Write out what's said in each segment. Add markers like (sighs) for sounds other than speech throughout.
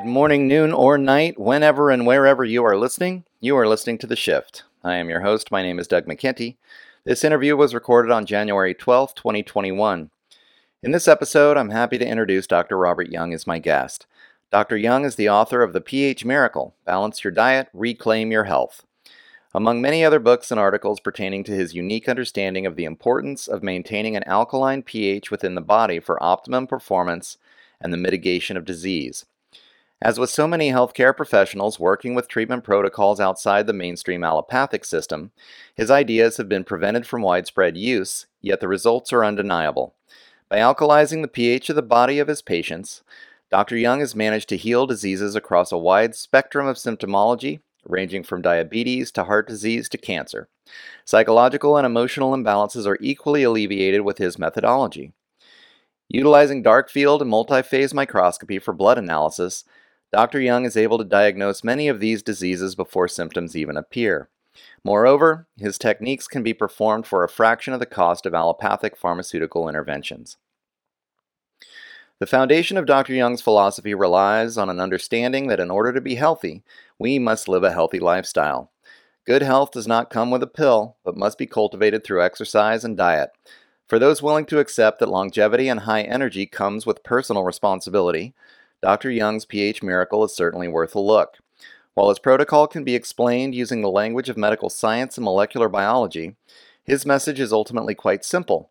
Good morning, noon, or night, whenever and wherever you are listening. You are listening to The Shift. I am your host. My name is Doug McKenty. This interview was recorded on January 12, 2021. In this episode, I'm happy to introduce Dr. Robert Young as my guest. Dr. Young is the author of The pH Miracle Balance Your Diet, Reclaim Your Health. Among many other books and articles pertaining to his unique understanding of the importance of maintaining an alkaline pH within the body for optimum performance and the mitigation of disease. As with so many healthcare professionals working with treatment protocols outside the mainstream allopathic system, his ideas have been prevented from widespread use, yet the results are undeniable. By alkalizing the pH of the body of his patients, Dr. Young has managed to heal diseases across a wide spectrum of symptomology, ranging from diabetes to heart disease to cancer. Psychological and emotional imbalances are equally alleviated with his methodology. Utilizing dark field and multi-phase microscopy for blood analysis, Dr. Young is able to diagnose many of these diseases before symptoms even appear. Moreover, his techniques can be performed for a fraction of the cost of allopathic pharmaceutical interventions. The foundation of Dr. Young's philosophy relies on an understanding that in order to be healthy, we must live a healthy lifestyle. Good health does not come with a pill, but must be cultivated through exercise and diet. For those willing to accept that longevity and high energy comes with personal responsibility, Dr. Young's pH Miracle is certainly worth a look. While his protocol can be explained using the language of medical science and molecular biology, his message is ultimately quite simple.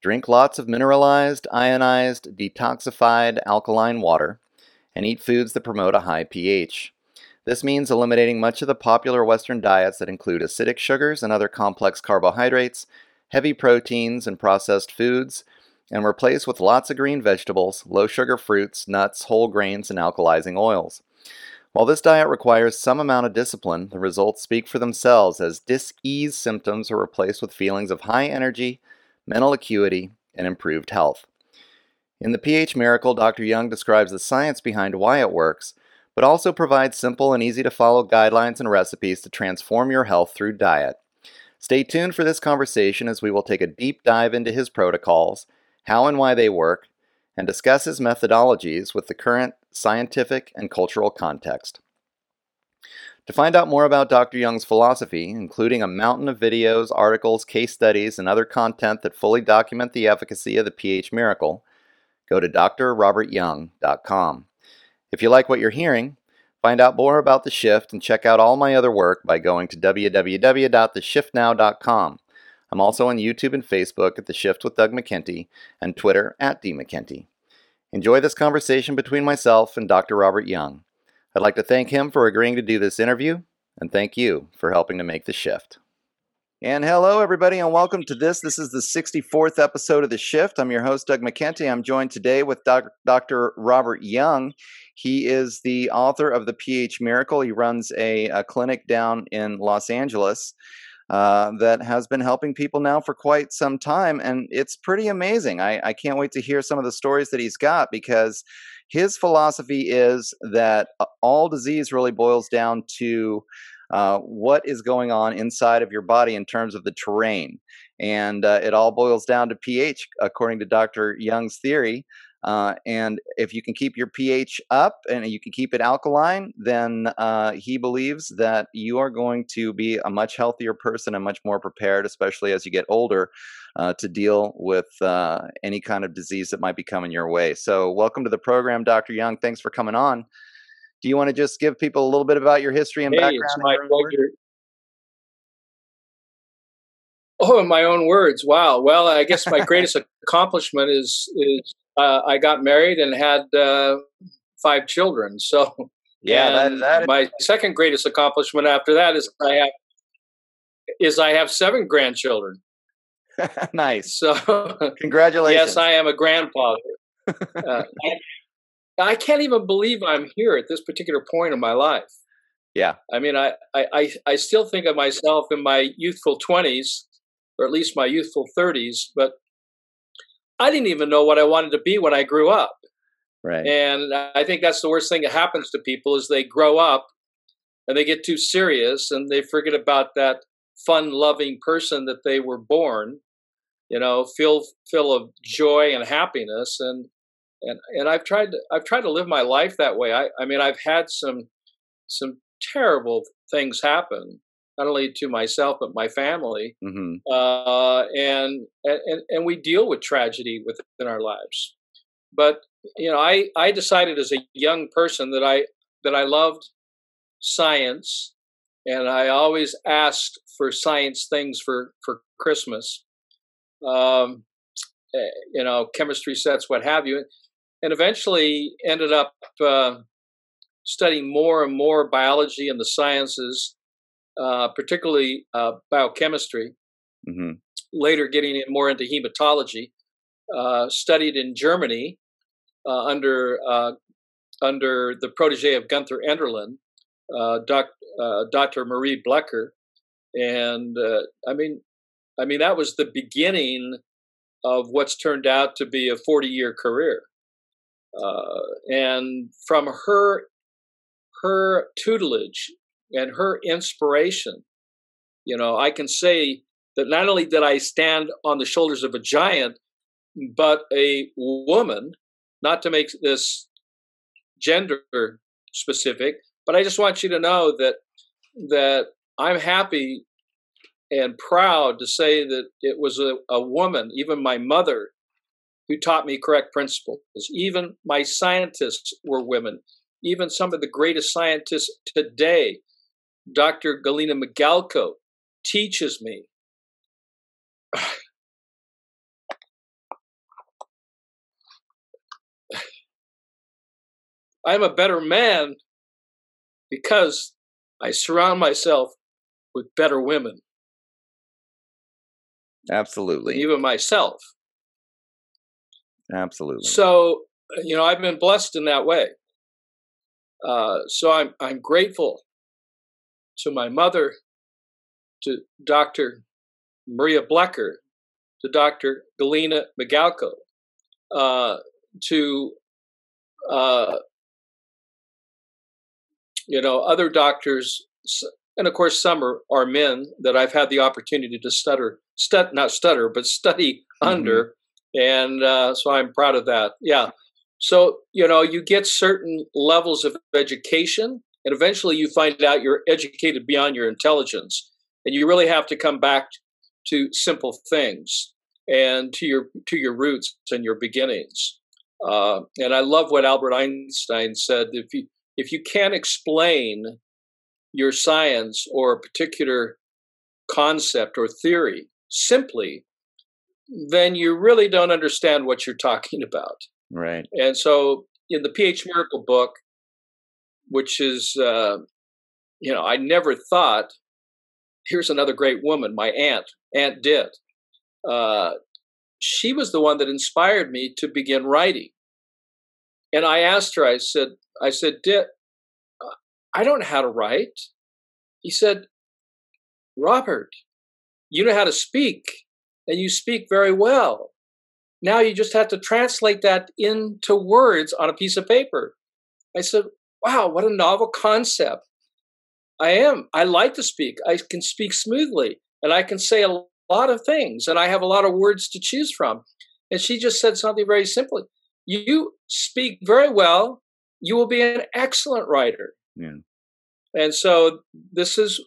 Drink lots of mineralized, ionized, detoxified alkaline water, and eat foods that promote a high pH. This means eliminating much of the popular Western diets that include acidic sugars and other complex carbohydrates, heavy proteins, and processed foods, and replace with lots of green vegetables, low sugar fruits, nuts, whole grains, and alkalizing oils. While this diet requires some amount of discipline, the results speak for themselves as dis-ease symptoms are replaced with feelings of high energy, mental acuity, and improved health. In the pH Miracle, Dr. Young describes the science behind why it works, but also provides simple and easy to follow guidelines and recipes to transform your health through diet. Stay tuned for this conversation as we will take a deep dive into his protocols how and why they work, and discusses methodologies with the current scientific and cultural context. To find out more about Dr. Young's philosophy, including a mountain of videos, articles, case studies, and other content that fully document the efficacy of the pH miracle, go to drrobertyoung.com. If you like what you're hearing, find out more about the shift and check out all my other work by going to www.theshiftnow.com. I'm also on YouTube and Facebook at The Shift with Doug McKenty and Twitter at D McKenty. Enjoy this conversation between myself and Dr. Robert Young. I'd like to thank him for agreeing to do this interview, and thank you for helping to make the shift. And hello, everybody, and welcome to this. This is the 64th episode of The Shift. I'm your host, Doug McKenty. I'm joined today with Dr. Robert Young. He is the author of The pH Miracle. He runs a, a clinic down in Los Angeles. Uh, that has been helping people now for quite some time. And it's pretty amazing. I, I can't wait to hear some of the stories that he's got because his philosophy is that uh, all disease really boils down to uh, what is going on inside of your body in terms of the terrain. And uh, it all boils down to pH, according to Dr. Young's theory. Uh, and if you can keep your pH up and you can keep it alkaline, then uh, he believes that you are going to be a much healthier person and much more prepared, especially as you get older, uh, to deal with uh, any kind of disease that might be coming your way. So, welcome to the program, Dr. Young. Thanks for coming on. Do you want to just give people a little bit about your history and hey, background? It's my pleasure. Oh, in my own words. Wow. Well, I guess my greatest accomplishment is is uh, I got married and had uh, five children. So yeah, that, that is- my second greatest accomplishment after that is I have is I have seven grandchildren. (laughs) nice. So congratulations. yes, I am a grandfather. uh, I, I can't even believe I'm here at this particular point in my life. Yeah. I mean, I, I, I still think of myself in my youthful 20s, or at least my youthful 30s, but I didn't even know what I wanted to be when I grew up. Right. And I think that's the worst thing that happens to people is they grow up and they get too serious and they forget about that fun loving person that they were born, you know, full full of joy and happiness and and and I've tried to I've tried to live my life that way. I I mean I've had some some terrible things happen, not only to myself but my family, mm-hmm. uh, and and and we deal with tragedy within our lives. But you know, I I decided as a young person that I that I loved science, and I always asked for science things for for Christmas. Um, you know, chemistry sets, what have you, and eventually ended up. Uh, studying more and more biology and the sciences, uh, particularly uh, biochemistry. Mm-hmm. Later, getting in more into hematology. Uh, studied in Germany uh, under uh, under the protege of Gunther Enderlein, uh, doc, Dr. Marie Bleker. and I mean, I mean that was the beginning of what's turned out to be a 40 year career. Uh, and from her her tutelage and her inspiration, you know, I can say that not only did I stand on the shoulders of a giant, but a woman, not to make this gender specific, but I just want you to know that that I'm happy and proud to say that it was a, a woman, even my mother, who taught me correct principles. Even my scientists were women even some of the greatest scientists today, Dr. Galina Migalko, teaches me. (sighs) I'm a better man because I surround myself with better women. Absolutely. Even myself. Absolutely. So, you know, I've been blessed in that way. Uh, so I'm I'm grateful to my mother, to Dr. Maria Bleker, to Dr. Galina Migalko, uh, to uh, you know other doctors, and of course some are, are men that I've had the opportunity to stutter, stud, not stutter, but study mm-hmm. under, and uh, so I'm proud of that. Yeah. So, you know, you get certain levels of education, and eventually you find out you're educated beyond your intelligence. And you really have to come back to simple things and to your to your roots and your beginnings. Uh, and I love what Albert Einstein said: if you if you can't explain your science or a particular concept or theory simply, then you really don't understand what you're talking about. Right. And so in the PH Miracle book, which is, uh, you know, I never thought, here's another great woman, my aunt, Aunt Dit. Uh, she was the one that inspired me to begin writing. And I asked her, I said, I said, Dit, uh, I don't know how to write. He said, Robert, you know how to speak, and you speak very well. Now you just have to translate that into words on a piece of paper. I said, wow, what a novel concept. I am. I like to speak. I can speak smoothly and I can say a lot of things and I have a lot of words to choose from. And she just said something very simply You speak very well. You will be an excellent writer. Yeah. And so this is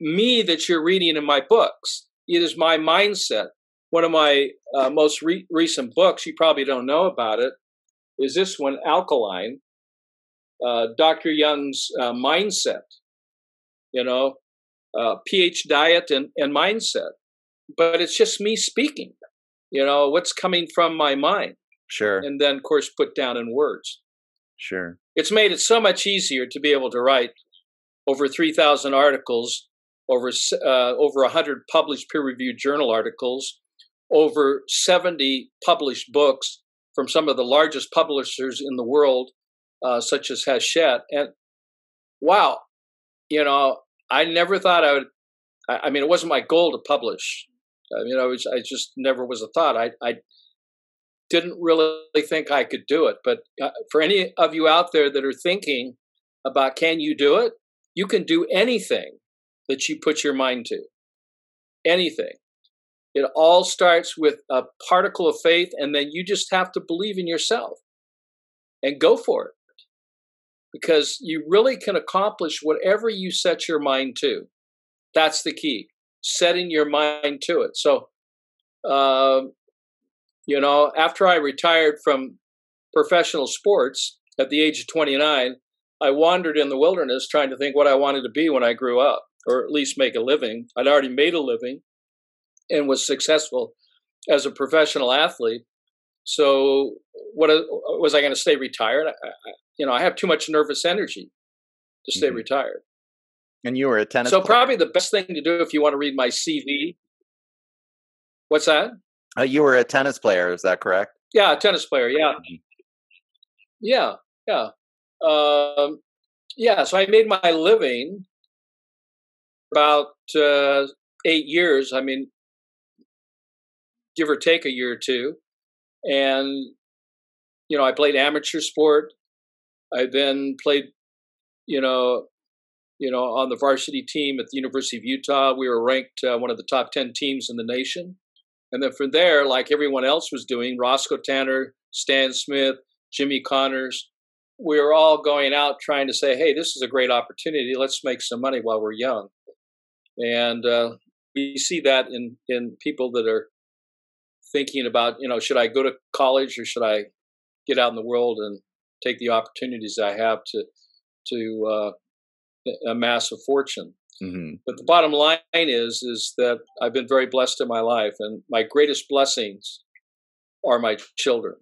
me that you're reading in my books. It is my mindset one of my uh, most re- recent books, you probably don't know about it, is this one, Alkaline. Uh, Dr. Young's uh, mindset, you know, uh, pH diet and, and mindset. But it's just me speaking, you know, what's coming from my mind. Sure. And then, of course, put down in words. Sure. It's made it so much easier to be able to write over 3,000 articles, over, uh, over 100 published peer reviewed journal articles, over 70 published books from some of the largest publishers in the world, uh, such as Hachette. And wow, you know, I never thought I would. I, mean, it wasn't my goal to publish. I mean, I was, I just never was a thought. I, I didn't really think I could do it. But uh, for any of you out there that are thinking about can you do it, you can do anything that you put your mind to. Anything. It all starts with a particle of faith, and then you just have to believe in yourself and go for it. Because you really can accomplish whatever you set your mind to. That's the key, setting your mind to it. So, uh, you know, after I retired from professional sports at the age of 29, I wandered in the wilderness trying to think what I wanted to be when I grew up, or at least make a living. I'd already made a living and was successful as a professional athlete. So, what was I going to stay retired? I, I, you know, I have too much nervous energy to stay mm-hmm. retired. And you were a tennis. So, player? probably the best thing to do if you want to read my CV. What's that? Uh, you were a tennis player, is that correct? Yeah, a tennis player. Yeah, mm-hmm. yeah, yeah, um, yeah. So I made my living about uh, eight years. I mean, give or take a year or two. And, you know, I played amateur sport. I then played, you know, you know, on the varsity team at the University of Utah. We were ranked uh, one of the top 10 teams in the nation. And then from there, like everyone else was doing, Roscoe Tanner, Stan Smith, Jimmy Connors, we were all going out trying to say, hey, this is a great opportunity. Let's make some money while we're young. And uh, we see that in, in people that are thinking about, you know, should I go to college or should I get out in the world and take the opportunities I have to to uh, amass a fortune. Mm-hmm. But the bottom line is is that I've been very blessed in my life, and my greatest blessings are my children.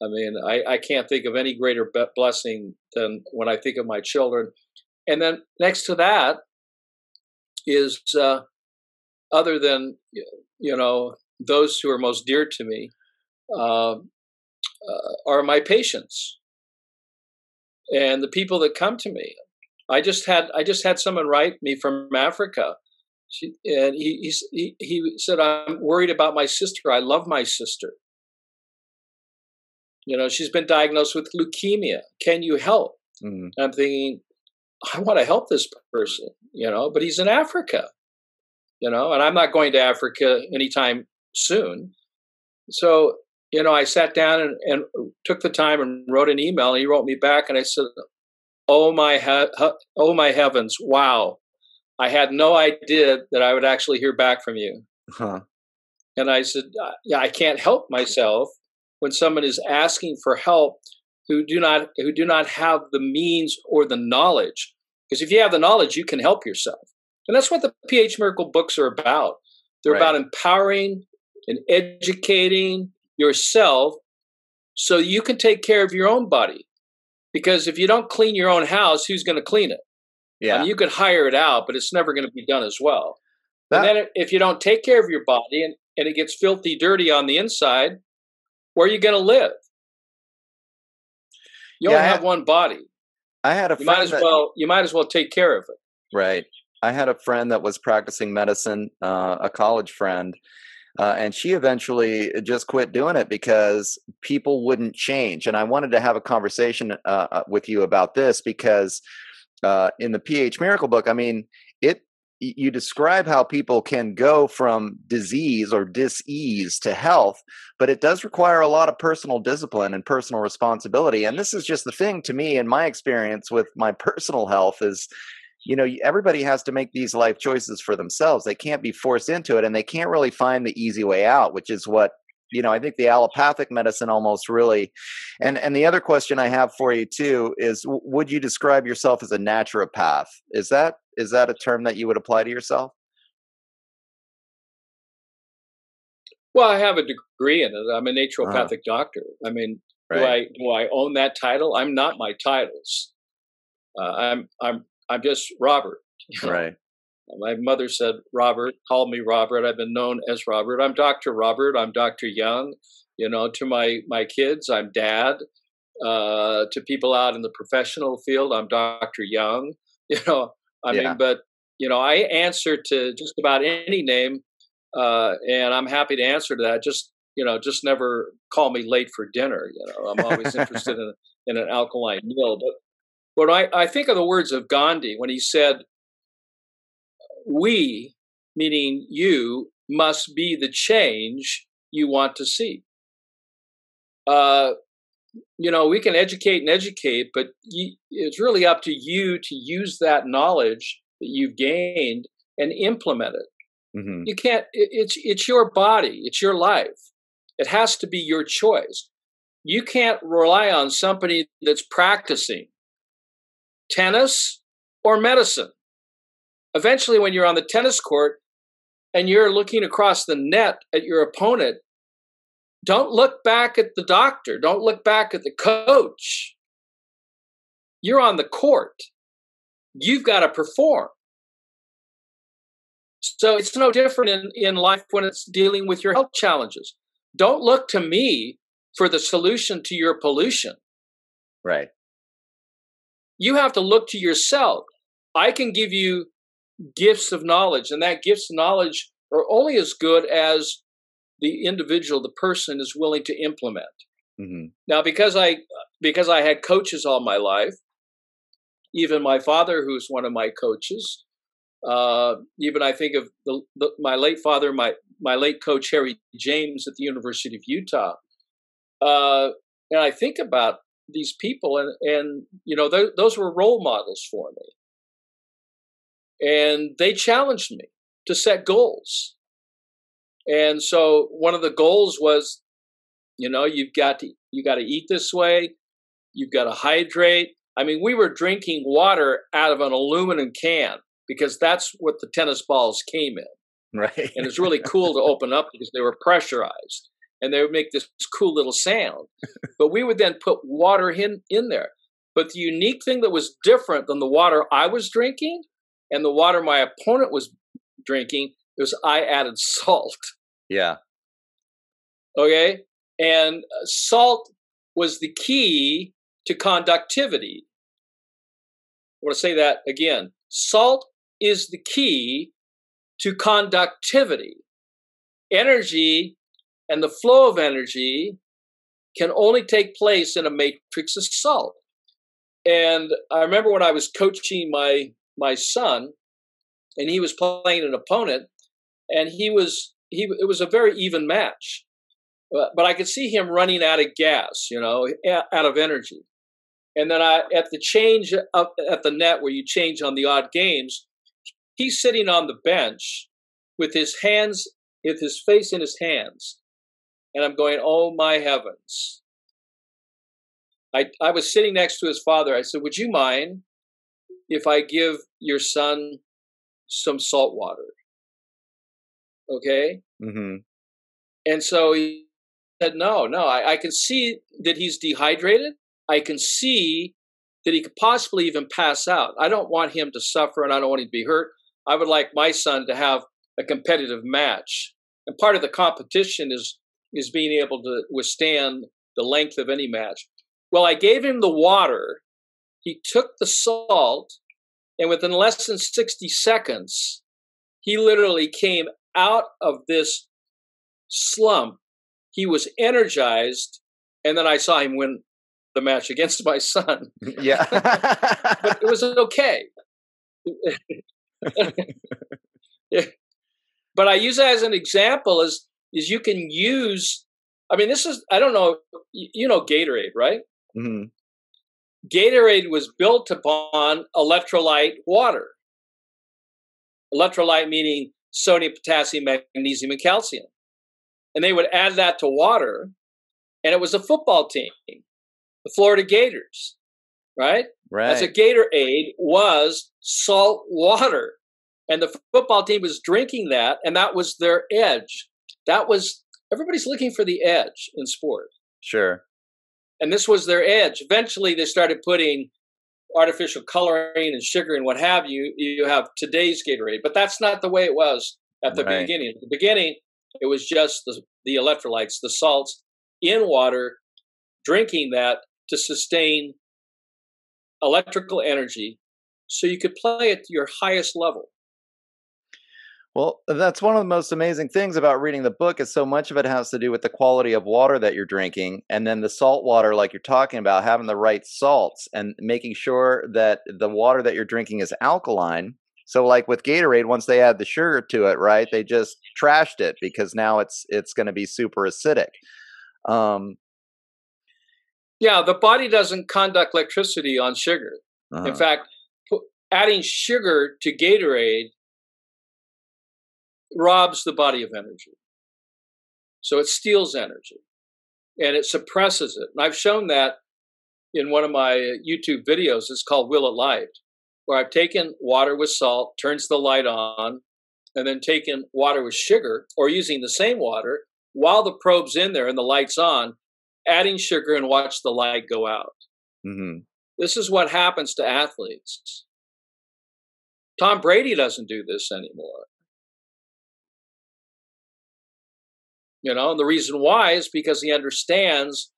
I mean, I, I can't think of any greater be- blessing than when I think of my children. And then next to that is, uh, other than you know those who are most dear to me uh, uh, are my patients and the people that come to me. I just had I just had someone write me from Africa, she, and he, he he said I'm worried about my sister. I love my sister. You know, she's been diagnosed with leukemia. Can you help? Mm-hmm. I'm thinking, I want to help this person. You know, but he's in Africa. You know, and I'm not going to Africa anytime soon. So, you know, I sat down and, and took the time and wrote an email. And he wrote me back, and I said, "Oh my, he- oh my heavens! Wow, I had no idea that I would actually hear back from you." Huh. And I said, uh, "Yeah, I can't help myself when someone is asking for help who do not who do not have the means or the knowledge. Because if you have the knowledge, you can help yourself, and that's what the PH Miracle books are about. They're right. about empowering and educating yourself so you can take care of your own body. Because if you don't clean your own house, who's going to clean it? Yeah. I mean, you could hire it out, but it's never going to be done as well. That, and then if you don't take care of your body and, and it gets filthy dirty on the inside, where are you going to live? You yeah, only have had, one body. I had a you might as that, well you might as well take care of it. Right. I had a friend that was practicing medicine, uh, a college friend, uh, and she eventually just quit doing it because people wouldn't change. And I wanted to have a conversation uh, uh with you about this because uh, in the PH Miracle book, I mean, it you describe how people can go from disease or disease to health, but it does require a lot of personal discipline and personal responsibility. And this is just the thing to me, in my experience with my (laughs) personal health, is you know everybody has to make these life choices for themselves they can't be forced into it and they can't really find the easy way out which is what you know, I think the allopathic medicine almost really, and and the other question I have for you too is, would you describe yourself as a naturopath? Is that is that a term that you would apply to yourself? Well, I have a degree in it. I'm a uh-huh. naturopathic uh-huh. doctor. I mean, right. do I do I own that title? I'm not my titles. Uh, I'm I'm I'm just Robert. (laughs) Right. My mother said, Robert, call me Robert. I've been known as Robert. I'm Dr. Robert. I'm Dr. Young. You know, to my, my kids, I'm dad. Uh, to people out in the professional field, I'm Dr. Young. (laughs) You know, I yeah. mean, but, you know, I answer to just about any name, uh, and I'm happy to answer to that. Just, you know, just never call me late for dinner. You know, I'm always (laughs) interested in, in an alkaline meal. But when I, I think of the words of Gandhi when he said, we, meaning you, must be the change you want to see. Uh, you know, we can educate and educate, but you, it's really up to you to use that knowledge that you've gained and implement it. Mm-hmm. You can't. It, it's it's your body. It's your life. It has to be your choice. You can't rely on somebody that's practicing tennis or medicine. Eventually when you're on the tennis court and you're looking across the net at your opponent don't look back at the doctor. Don't look back at the coach. You're on the court. You've got to perform. So it's no different in, in life when it's dealing with your health challenges. Don't look to me for the solution to your pollution. Right you have to look to yourself i can give you gifts of knowledge, and that gifts of knowledge are only as good as the individual, the person, is willing to implement. Mm-hmm. Now, because I because I had coaches all my life, even my father, who's one of my coaches, uh, even I think of the, the, my late father, my my late coach Harry James at the University of Utah, uh, and I think about these people, and and you know th- those were role models for me and they challenged me to set goals. And so one of the goals was, you know, you've got to you got to eat this way, you've got to hydrate. I mean, we were drinking water out of an aluminum can because that's what the tennis balls came in. Right. and it's really cool to open up because they were pressurized and they would make this cool little sound. (laughs) but we would then put water in in there. But the unique thing that was different than the water I was drinking and the water my opponent was drinking was I added (laughs) salt. Yeah. Okay. And uh, salt was the key to conductivity. I want to say that again. Salt is the key to conductivity. Energy and the flow of energy can only take place in a matrix of salt. And I remember when I was coaching my my son, and he was playing an opponent, and he was he it was a very even match, but, but I could see him running out of gas, you know, out of energy. And then I at the change up at the net where you change on the odd games, he's sitting on the bench with his hands with his face in his hands. And I'm going, oh my heavens. I, I was sitting next to his father. I said, Would you mind if I give your son some salt water? Okay. Mm-hmm. And so he said, No, no, I, I can see that he's dehydrated. I can see that he could possibly even pass out. I don't want him to suffer and I don't want him to be hurt. I would like my son to have a competitive match. And part of the competition is is being able to withstand the length of any match. Well, I gave him the water he took the salt, and within less than 60 seconds, he literally came out of this slump. He was energized, and then I saw him win the match against (laughs) my son. (laughs) Yeah. (laughs) but it was okay. but I use that as an example is is you can use I mean this is I don't know you know Gatorade, right? Mm-hmm. Gatorade was built upon electrolyte water. Electrolyte meaning sodium, potassium, magnesium, and calcium. and they would add that to water, and it was a football team, the Florida Gators, right? Right. As a Gatorade was salt water, and the football team was drinking that, and that was their edge. That was everybody's looking for the edge in sport. Sure. And this was their edge. Eventually, they started putting artificial coloring and sugar and what have you. You have today's Gatorade, but that's not the way it was at the Right. beginning. At the beginning, it was just the, the electrolytes, the salts in water, drinking that to sustain electrical energy so you could play at your highest level. Well, that's one of the most amazing things about reading the book is so much of it has to do with the quality of water that you're drinking and then the salt water like you're talking about having the right salts and making sure that the water that you're drinking is alkaline. So like with Gatorade once they add the sugar to it, right? They just trashed it because now it's it's going to be super acidic. Um Yeah, the body doesn't conduct electricity on sugar. uh-huh. In fact, adding sugar to Gatorade robs the body of energy. So it steals energy and it suppresses it. And I've shown that in one of my YouTube videos. It's called Will It Light, where I've taken water with salt, turns the light on, and then taken water with sugar or using the same water while the probe's in there and the light's on, adding sugar and watch the light go out. Mhm. This is what happens to athletes. Tom Brady doesn't do this anymore. You know, and the reason why is because he understands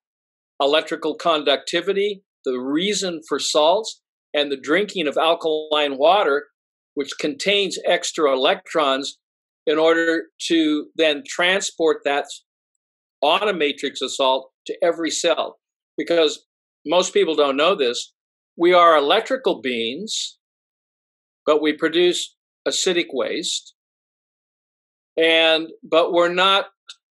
electrical conductivity, the reason for salts, and the drinking of alkaline water, which contains extra electrons, in order to then transport that on a matrix of salt to every cell. Because most people don't know this. We are electrical beings, but we produce acidic waste. And but we're not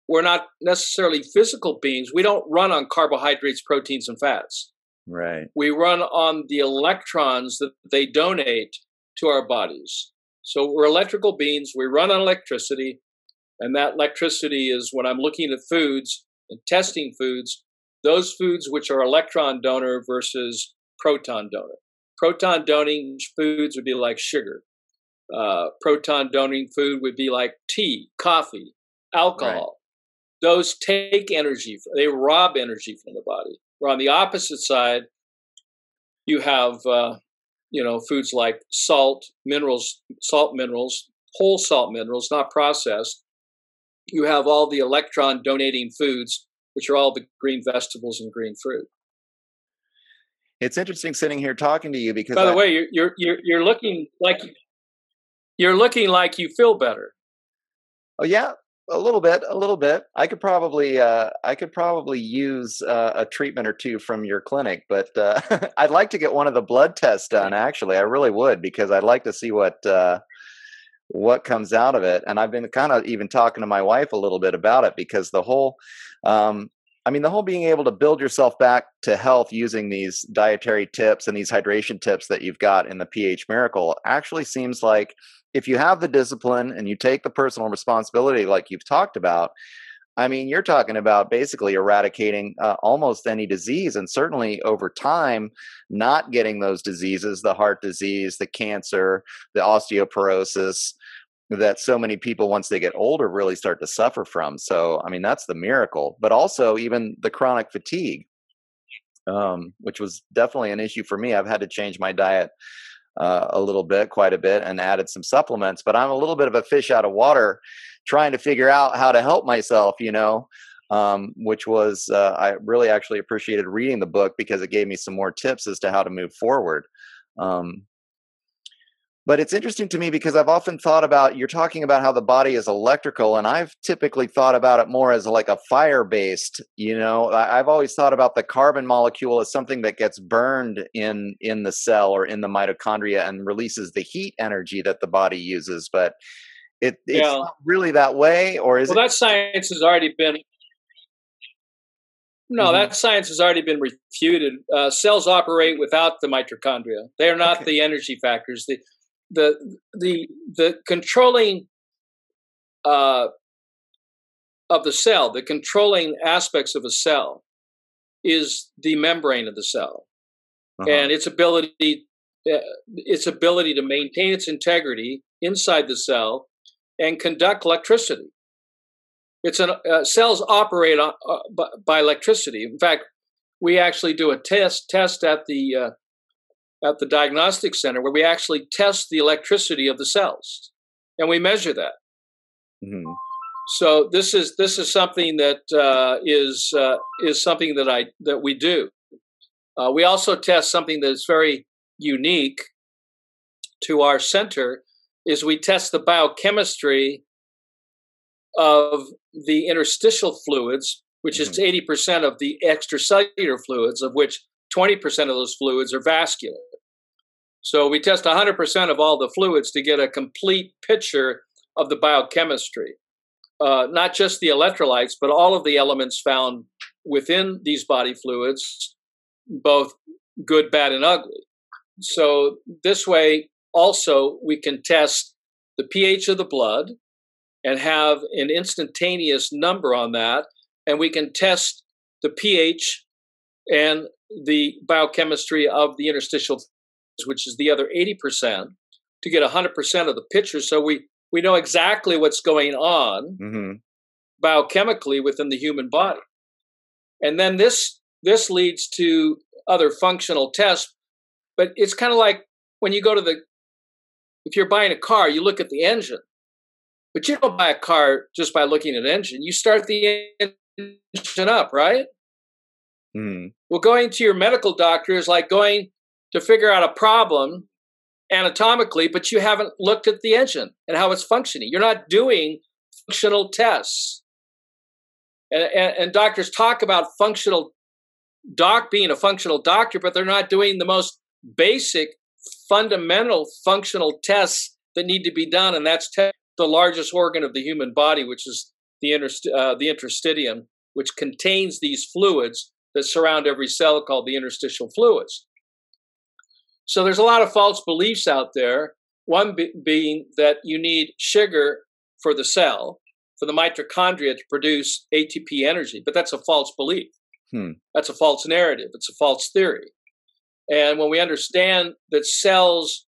we're not necessarily physical beings. We don't run on carbohydrates, proteins, and fats. Right. We run on the electrons that they donate to our bodies. So we're electrical beings. We run on electricity, and that electricity is when I'm looking at foods and testing foods, those foods which are electron donor versus proton donor. Proton donating foods would be like sugar. Uh, proton donating food would be like tea, coffee, alcohol. Those take energy, they rob energy from the body. Where on the opposite side, you have uh, you know foods like salt, minerals, salt minerals, whole salt minerals, not processed. You have all the electron donating foods, which are all the green vegetables and green fruit. It's interesting sitting here talking to you because By the I- way, you're you're you're, you're looking like you're looking like you feel better. Oh yeah, a little bit, a little bit. I could probably, uh, I could probably use uh, a treatment or two from your clinic, but uh, (laughs) I'd like to get one of the blood tests done. Actually, I really would because I'd like to see what uh, what comes out of it. And I've been kind of even talking to my wife a little bit about it because the whole, um, I mean, the whole being able to build yourself back to health using these dietary tips and these hydration tips that you've got in the pH Miracle actually seems like if you have the discipline and you take the personal responsibility like you've talked about i mean you're talking about basically eradicating uh, almost any disease and certainly over time not getting those diseases the heart disease the cancer the osteoporosis that so many people once they get older really start to suffer from. So i mean that's the miracle. But also even the chronic fatigue um, which was definitely an issue for me. I've had to change my diet uh, a little bit, quite a bit, and added some supplements. But I'm a little bit of a fish out of water, trying to figure out how to help myself. You know, um, which was uh, I really actually appreciated reading the book because it gave me some more tips as to how to move forward. Um, but it's interesting to me because I've often thought about you're talking about how the body is electrical, and I've typically thought about it more as like a fire based. You know, I've always thought about the carbon molecule as something that gets burned in in the cell or in the mitochondria and releases the heat energy that the body uses. But it it's Yeah. not really that way, or is Well, it? that science has already been. No, Mhm. that science has already been refuted. Uh, cells operate without the mitochondria. They are not Okay. the energy factors. The the the the controlling uh, of the cell, the controlling aspects of a cell, is the membrane of the cell uh-huh. and its ability uh, its ability to maintain its integrity inside the cell and conduct electricity. It's an, uh, cells operate on, uh, by, by, electricity. In fact, we actually do a test test at the uh, at the diagnostic center where we actually test the electricity of the cells, and we measure that. Mm-hmm. So this is this is something that uh, is uh, is something that I that we do. Uh, we also test something that's very unique to our center is we test the biochemistry of the interstitial fluids, which mm-hmm. is 80% of the extracellular fluids, of which 20% of those fluids are vascular. So we test 100% of all the fluids to get a complete picture of the biochemistry, uh, not just the electrolytes, but all of the elements found within these body fluids both good, bad, and ugly. So this way, also, we can test the pH of the blood and have an instantaneous number on that, and we can test the pH and the biochemistry of the interstitial, which is the other 80%, to get 100% of the picture. So we, we know exactly what's going on mm-hmm. biochemically within the human body. And then this this leads to other functional tests, but it's kind of like when you go to the, if you're buying a car, you look at the engine, but you don't buy a car just by looking at engine. You start the engine up, right? Mm. Well, going to your medical doctor is like going to figure out a problem anatomically, but you haven't looked at the engine and how it's functioning. You're not doing functional tests. And, and, and doctors talk about functional doc being a functional doctor, but they're not doing the most basic, fundamental functional tests that need to be done, and that's te- the largest organ of the human body, which is the, interst- uh, the interstitium, which contains these fluids that surround every cell called the interstitial fluids. So there's a lot of false beliefs out there. One be- being that you need sugar for the cell, for the mitochondria to produce ATP energy, but that's a false belief. Hmm. That's a false narrative. It's a false theory. And when we understand that cells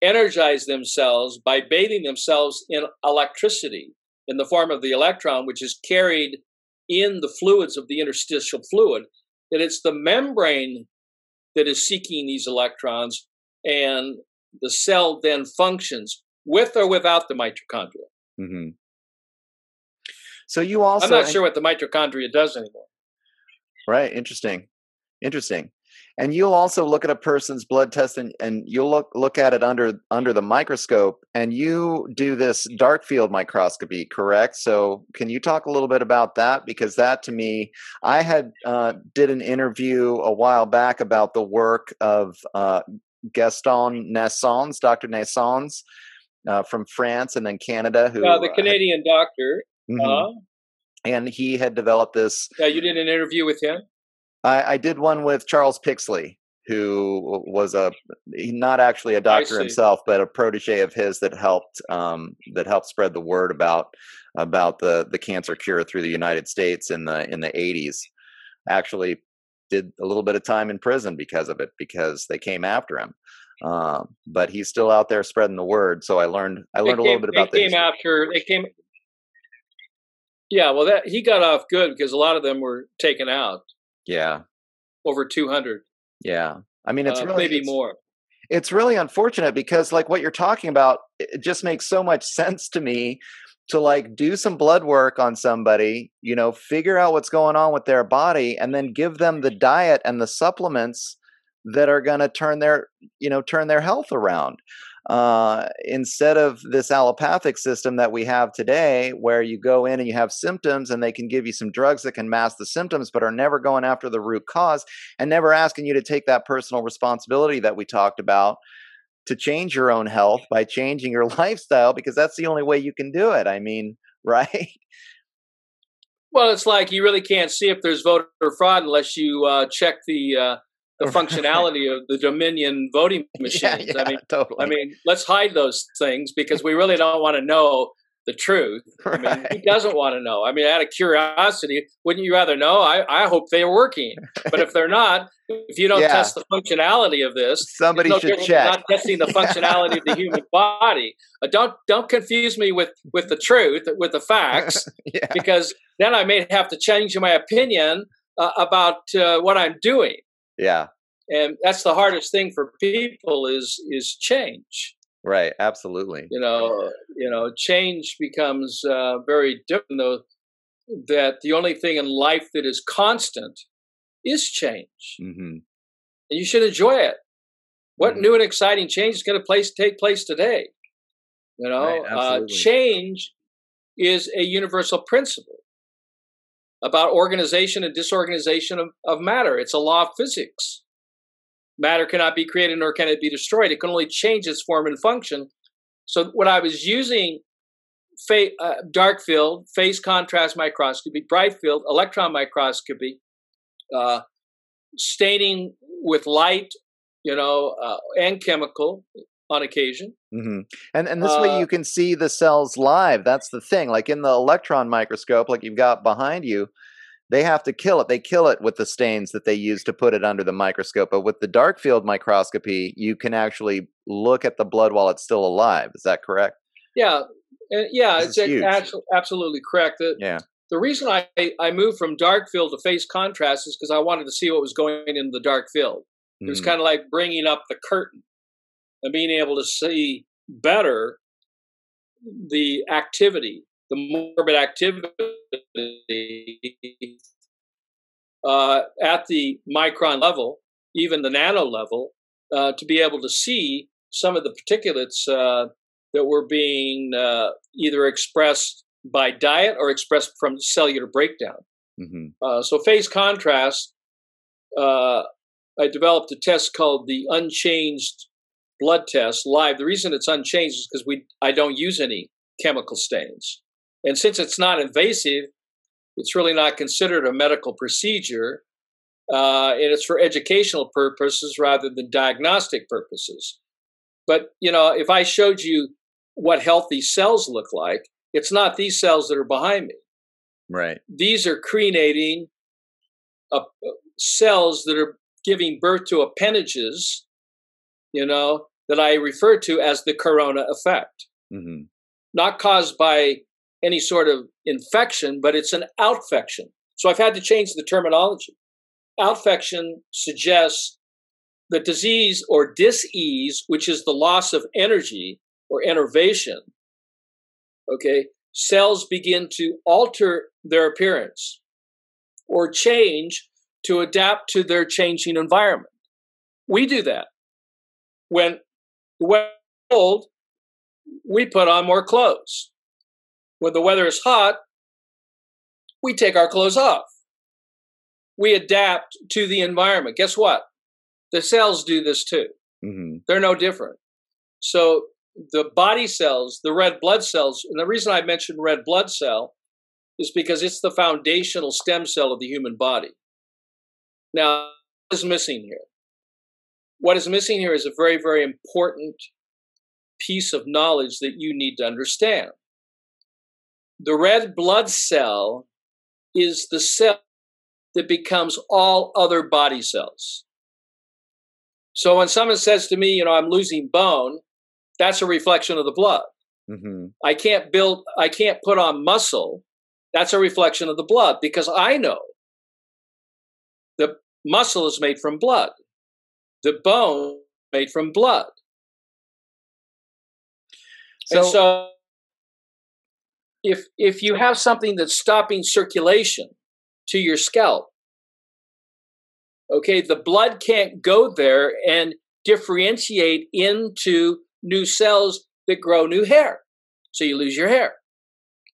energize themselves by bathing themselves in electricity in the form of the electron, which is carried in the fluids of the interstitial fluid, that it's the membrane that is seeking these electrons, and the cell then functions with or without the mitochondria. Mm-hmm. So you also. I'm not sure what the mitochondria does anymore. Right. Interesting. Interesting. And you'll also look at a person's blood test and, and you'll look look at it under under the microscope and you do this dark field microscopy, correct? So can you talk a little bit about that? Because that to me, I had uh, did an interview a while back about the work of uh, Gaston Naessens, Dr. Naessens uh, from France and then Canada, who uh, the Canadian doctor. Mm-hmm. Uh-huh and he had developed this. Yeah, you did an interview with him. I, I did one with Charles Pixley, who was a not actually a doctor himself, but a protege of his that helped um, that helped spread the word about about the the cancer cure through the United States in the in the eighties. Actually, did a little bit of time in prison because of it, because they came after him. Um, but he's still out there spreading the word. So I learned I learned came, a little bit about. They came after. They came. Yeah, well, that he got off good because a lot of them were taken out. Yeah, over two hundred. Yeah, I mean, it's uh, really maybe it's, more. It's really unfortunate because, like, what you're talking about, it just makes so much (laughs) sense to me to like do some blood work on somebody, you know, figure out what's going on with their body, and then give them the diet and the supplements that are going to turn their, you know, turn their health around uh, instead of this allopathic system that we have today, where you go in and you have symptoms and they can give you some drugs that can mask the symptoms, but are never going after the root cause and never asking you to take that personal responsibility that we talked about to change your own health by changing your (laughs) lifestyle, because that's the only way you can do it. I mean, (laughs) right? Well, it's like you really can't see if there's voter fraud unless you uh, check the uh, the (laughs) functionality of the Dominion voting (laughs) machines. Yeah, yeah, I mean, totally. I mean, let's hide those things because we really don't want to know the truth. (laughs) I mean, who doesn't want to know? I mean, out of curiosity, wouldn't you rather know? I, I hope they're working. But if they're not, if you don't Yeah. test the functionality of this, Somebody no should check. Not testing the functionality of the human body. Uh, don't don't confuse me with with the truth, with the facts, yeah. because then I may have to change my opinion uh, about uh, what I'm doing. Yeah. And that's the hardest thing for people is is change. Right. Absolutely. You know, you know, change becomes uh, very different. Though that the only thing in life that is constant is change, hmm and you should enjoy it. What Mhm. new and exciting change is going to place take place today? You know, Right, uh, change is a universal principle about organization and disorganization of, of matter. It's a law of physics. Matter cannot be created nor can it be destroyed. It can only change its form and function. So, when I was using fa- uh, dark field, phase contrast microscopy, bright field, electron microscopy, uh, staining with light, you know, uh, and chemical on occasion. hmm And and this way Uh, you can see the cells live. That's the thing. Like in the electron microscope, like you've got behind you, they have to kill it. They kill it with the stains that they use to put it under the microscope. But with the dark field microscopy, you can actually look at the blood while it's still alive. Is that correct? Yeah, and yeah, This it's huge. absolutely correct. The, Yeah. the reason I, I moved from dark field to phase contrast is because I wanted to see what was going in the dark field. It was Mhm. kind of like bringing up the curtain and being able to see better the activity, the morbid activity uh, at the micron level, even the nano level, uh, to be able to see some of the particulates uh, that were being uh, either expressed by diet or expressed from cellular breakdown. Mhm. Uh, so phase contrast, uh, I developed a test called the unchanged blood test live. The reason it's unchanged is because we I don't use any chemical stains, and since it's not invasive, it's really not considered a medical procedure, uh, and it's for educational purposes rather than diagnostic purposes. But you know, if I showed you what healthy cells look like, it's not these cells that are behind me Right. these are creating uh, cells that are giving birth to appendages, you know, that I refer to as the corona effect. hmm Not caused by any sort of infection, but it's an outfection. So I've had to change the terminology. Outfection suggests the disease or disease, which is the loss of energy or enervation. Okay, cells begin to alter their appearance or change to adapt to their changing environment. We do that. When the weather cold, we put on more clothes. When the weather is hot, we take our clothes off. We adapt to the environment. Guess what? The cells do this too. hmm They're no different. So the body cells, the red blood cells, and the reason I mentioned red blood cell is because it's the foundational stem cell of the human body. Now, what is missing here? What is missing here is a very, very important piece of knowledge that you need to understand. The red blood cell is the cell that becomes all other body cells. So when someone says to me, you know, I'm losing bone, that's a reflection of the blood. hmm I can't build, I can't put on muscle. That's a reflection of the blood because I know the muscle is made from blood, the bone made from blood. and so if if you have something that's stopping circulation to your scalp, okay, the blood can't go there and differentiate into new cells that grow new hair. So you lose your hair.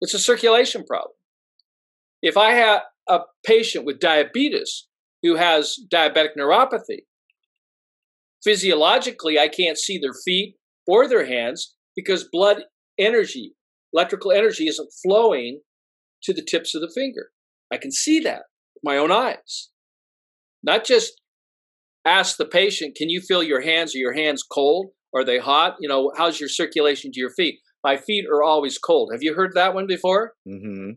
It's a circulation problem. If I have a patient with diabetes who has diabetic neuropathy, physiologically, I can't see their feet or their hands because blood energy, electrical energy, isn't flowing to the tips of the finger. I can see that with my own eyes. Not just ask the patient, can you feel your hands? Are your hands cold? Are they hot? You know, how's your circulation to your feet? my feet are always cold. Have you heard that one before? Mm-hmm.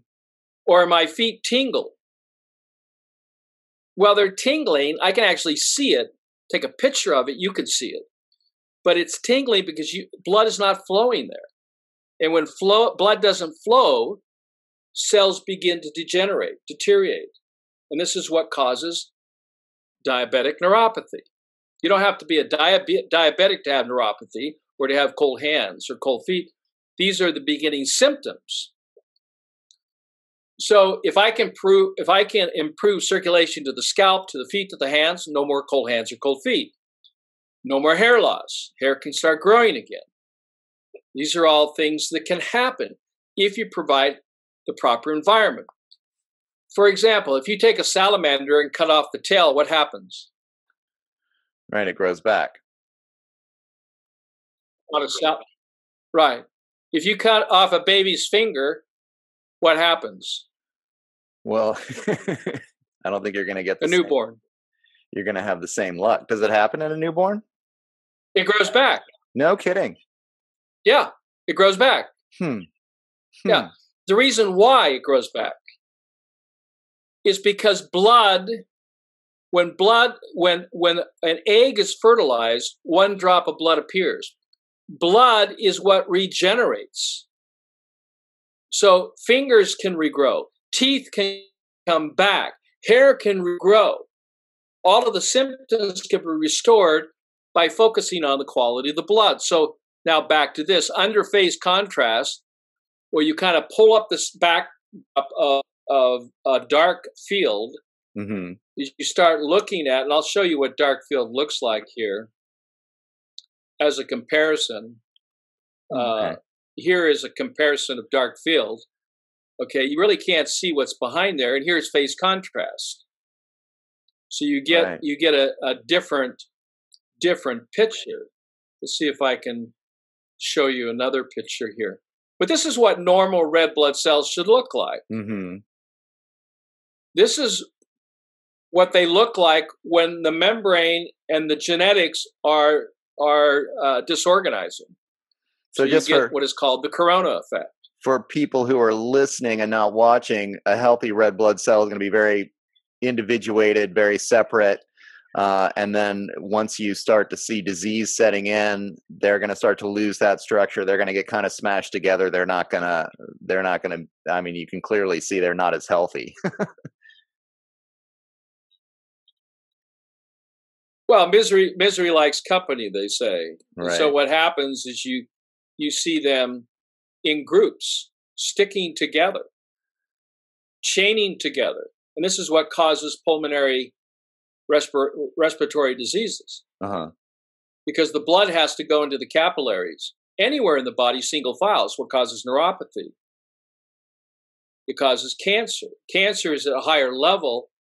Or my feet tingle. Well, they're tingling. I can actually see it. Take a picture of it. You can see it. But it's tingling because you, blood is not flowing there. And when flow, blood doesn't flow, cells begin to degenerate, deteriorate. And this is what causes diabetic neuropathy. You don't have to be a diabetic to have neuropathy or to have cold hands or cold feet. These are the beginning symptoms. So if I can prove if I can improve circulation to the scalp, to the feet, to the hands, no more cold hands or cold feet. No more hair loss. Hair can start growing again. These are all things that can happen if you provide the proper environment. For example, if you take a salamander and cut off the tail, what happens? Right, it grows back. On a sal- right. If you cut off a baby's finger, what happens? Well, (laughs) I don't think you're going to get the a same. newborn. You're going to have the same luck. Does it happen in a newborn? It grows back. No kidding. Yeah, it grows back. Hmm. hmm. Yeah. The reason why it grows back is because blood when blood when when an egg is fertilized one drop of blood appears blood is what regenerates so fingers can regrow teeth can come back hair can regrow all of the symptoms can be restored by focusing on the quality of the blood so now back to this under phase contrast where you kind of pull up this back of, of a dark field, mm-hmm. you start looking at, and I'll show you what dark field looks like here as a comparison. Uh, okay. Uh, here is a comparison of dark field. Okay, you really can't see what's behind there, and here's phase contrast. So you get right. you get a, a different different picture. Let's see if I can show you another picture here. But this is what normal red blood cells should look like. Mm-hmm. This is what they look like when the membrane and the genetics are are uh, disorganizing. So, so just for what is called the corona effect. For people who are listening and not watching, a healthy red blood cell is going to be very individuated, very separate. Uh, and then once you start to see disease setting in, they're going to start to lose that structure. They're going to get kind of smashed together. They're not going to. They're not going to. I mean, you can clearly see they're not as healthy. well, misery misery likes company, they say. Right. So what happens is you you see them in groups sticking together, chaining together, and this is what causes pulmonary respir- respiratory diseases. Uh-huh. Because the blood has to go into the capillaries. Anywhere in the body, single file is what causes neuropathy. It causes cancer. Cancer is at a higher level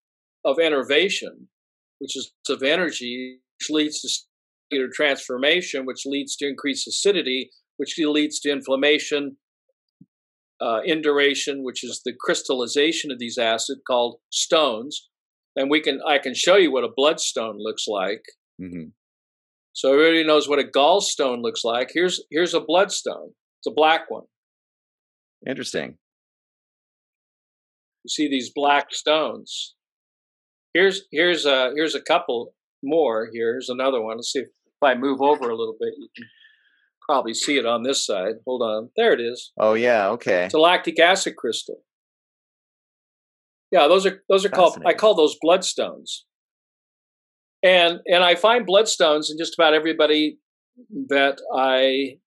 of enervation, which is of energy, which leads to cellular transformation, which leads to increased acidity, which leads to inflammation, uh, induration, which is the crystallization of these acids called stones, and we can I can show you what a bloodstone looks like. Mm-hmm. So everybody knows what a gallstone looks like. Here's here's a bloodstone. It's a black one. Interesting. You see these black stones. Here's here's a here's a couple more. Here's another one. Let's see if, if I move over a little bit. You can probably see it on this side. Hold on. There it is. Oh yeah. Okay. It's a lactic acid crystal. Yeah, those are those are called I call those bloodstones. And and I find bloodstones in just about everybody that I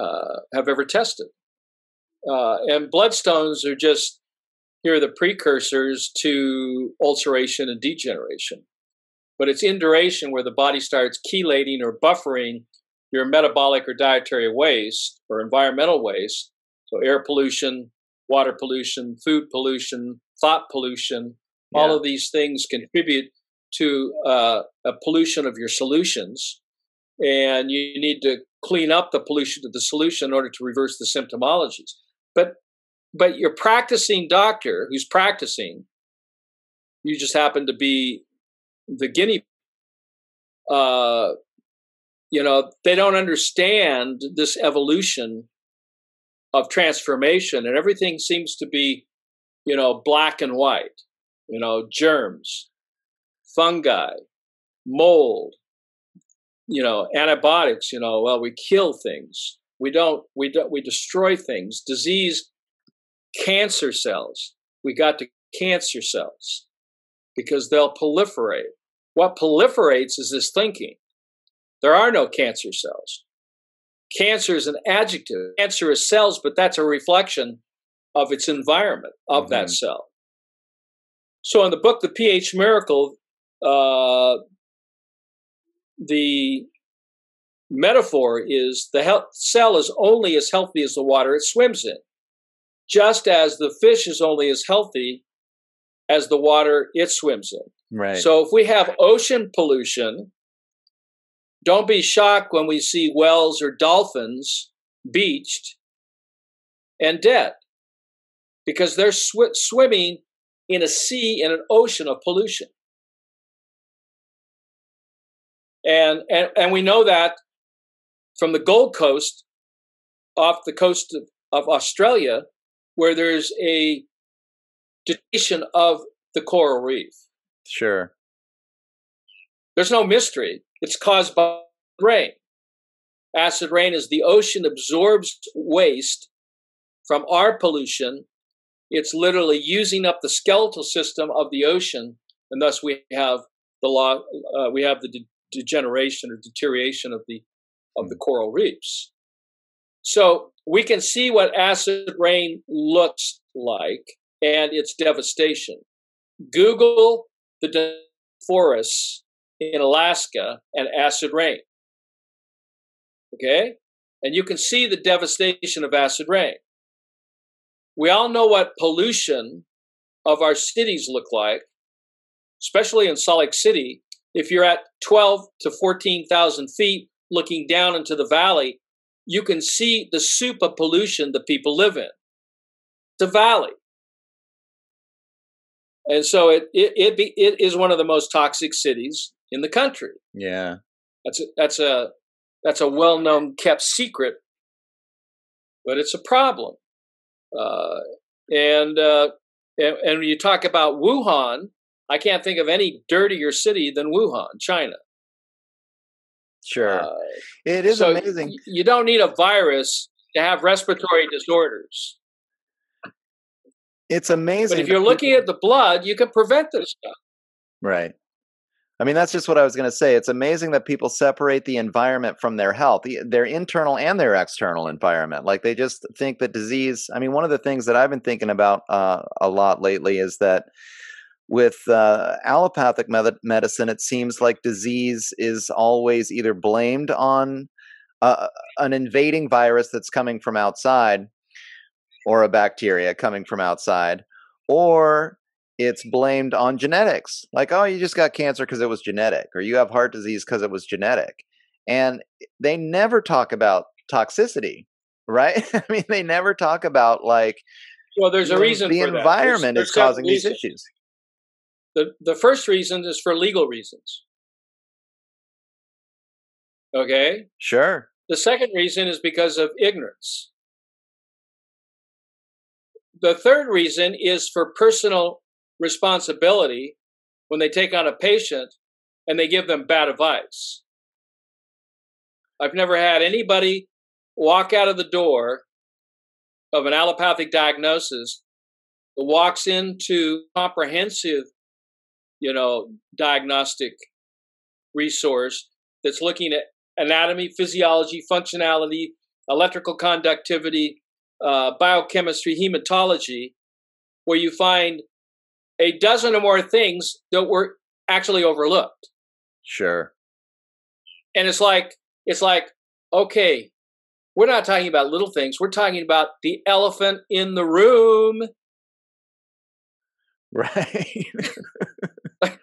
uh, have ever tested. Uh, and bloodstones are just here are the precursors to ulceration and degeneration. But it's induration where the body starts chelating or buffering your metabolic or dietary waste or environmental waste, so air pollution, water pollution, food pollution, thought pollution. Yeah. All of these things contribute to uh, a pollution of your solutions. And you need to clean up the pollution of the solution in order to reverse the symptomologies. But but your practicing doctor who's practicing, you just happen to be the guinea. Uh, you know, they don't understand this evolution of transformation, and everything seems to be, you know, black and white. You know, germs, fungi, mold, you know, antibiotics. You know, well, we kill things. We don't. We don't. We destroy things. Disease, cancer cells. We got to cancer cells because they'll proliferate. What proliferates is this thinking. There are no cancer cells. Cancer is an adjective. Cancer is cells, but that's a reflection of its environment, of mm-hmm. that cell. So in the book, The pH Miracle, uh, the metaphor is the health, cell is only as healthy as the water it swims in, just as the fish is only as healthy as the water it swims in. Right. So if we have ocean pollution, don't be shocked when we see whales or dolphins beached and dead because they're sw- swimming in a sea, in an ocean of pollution. And, and, and we know that from the Gold Coast, off the coast of, of Australia, where there's a depletion of the coral reef. Sure. There's no mystery. It's caused by rain. Acid rain is the ocean absorbs waste from our pollution. It's literally using up the skeletal system of the ocean, and thus we have the law. Uh, we have the de- degeneration or deterioration of the of the coral reefs. So we can see what acid rain looks like and its devastation. Google the forests in Alaska and acid rain. Okay? And you can see the devastation of acid rain. We all know what pollution of our cities look like, especially in Salt Lake City. If you're at 12 to 14,000 feet looking down into the valley, you can see the soup of pollution that people live in. The valley. And so it, it, it, be, it is one of the most toxic cities in the country. Yeah, that's a, that's a that's a well known kept secret, but it's a problem. Uh, and, uh, and and when you talk about Wuhan, I can't think of any dirtier city than Wuhan, China. Sure, uh, it is so amazing. You don't need a virus to have respiratory disorders. It's amazing. But if you're looking at the blood, you can prevent this stuff. Right. I mean, that's just what I was going to say. It's amazing that people separate the environment from their health, their internal and their external environment. Like they just think that disease. I mean, one of the things that I've been thinking about uh, a lot lately is that with uh, allopathic medicine, it seems like disease is always either blamed on uh, an invading virus that's coming from outside or a bacteria coming from outside, or it's blamed on genetics. Like, oh, you just got cancer because it was genetic, or you have heart disease because it was genetic. And they never talk about toxicity, right? (laughs) I mean, they never talk about like, well, there's a reason the environment there's, there's is causing these issues. The the first reason is for legal reasons. Okay. Sure. The second reason is because of ignorance. The third reason is for personal responsibility when they take on a patient and they give them bad advice. I've never had anybody walk out of the door of an allopathic diagnosis that walks into comprehensive, you know, diagnostic resource that's looking at anatomy, physiology, functionality, electrical conductivity, uh, biochemistry, hematology, where you find a dozen or more things that were actually overlooked. Sure. And it's like it's like okay, we're not talking about little things. We're talking about the elephant in the room. Right. (laughs)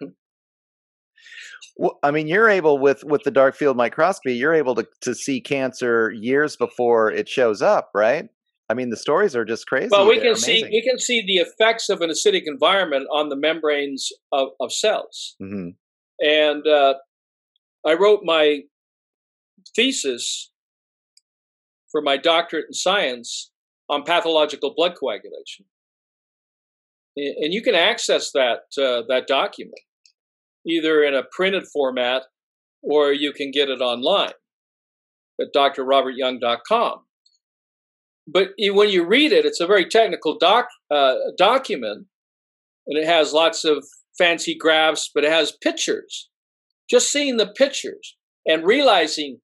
well, I mean, you're able with with the dark field microscopy, you're able to to see cancer years before it shows up, right? I mean, the stories are just crazy. Well, we They're can amazing. see we can see the effects of an acidic environment on the membranes of, of cells. Mm-hmm. And uh, I wrote my thesis for my doctorate in science on pathological blood coagulation. And you can access that uh, that document either in a printed format or you can get it online at drrobertyoung.com. But when you read it, it's a very technical doc, uh, document, and it has lots of fancy graphs, but it has pictures. Just seeing the pictures and realizing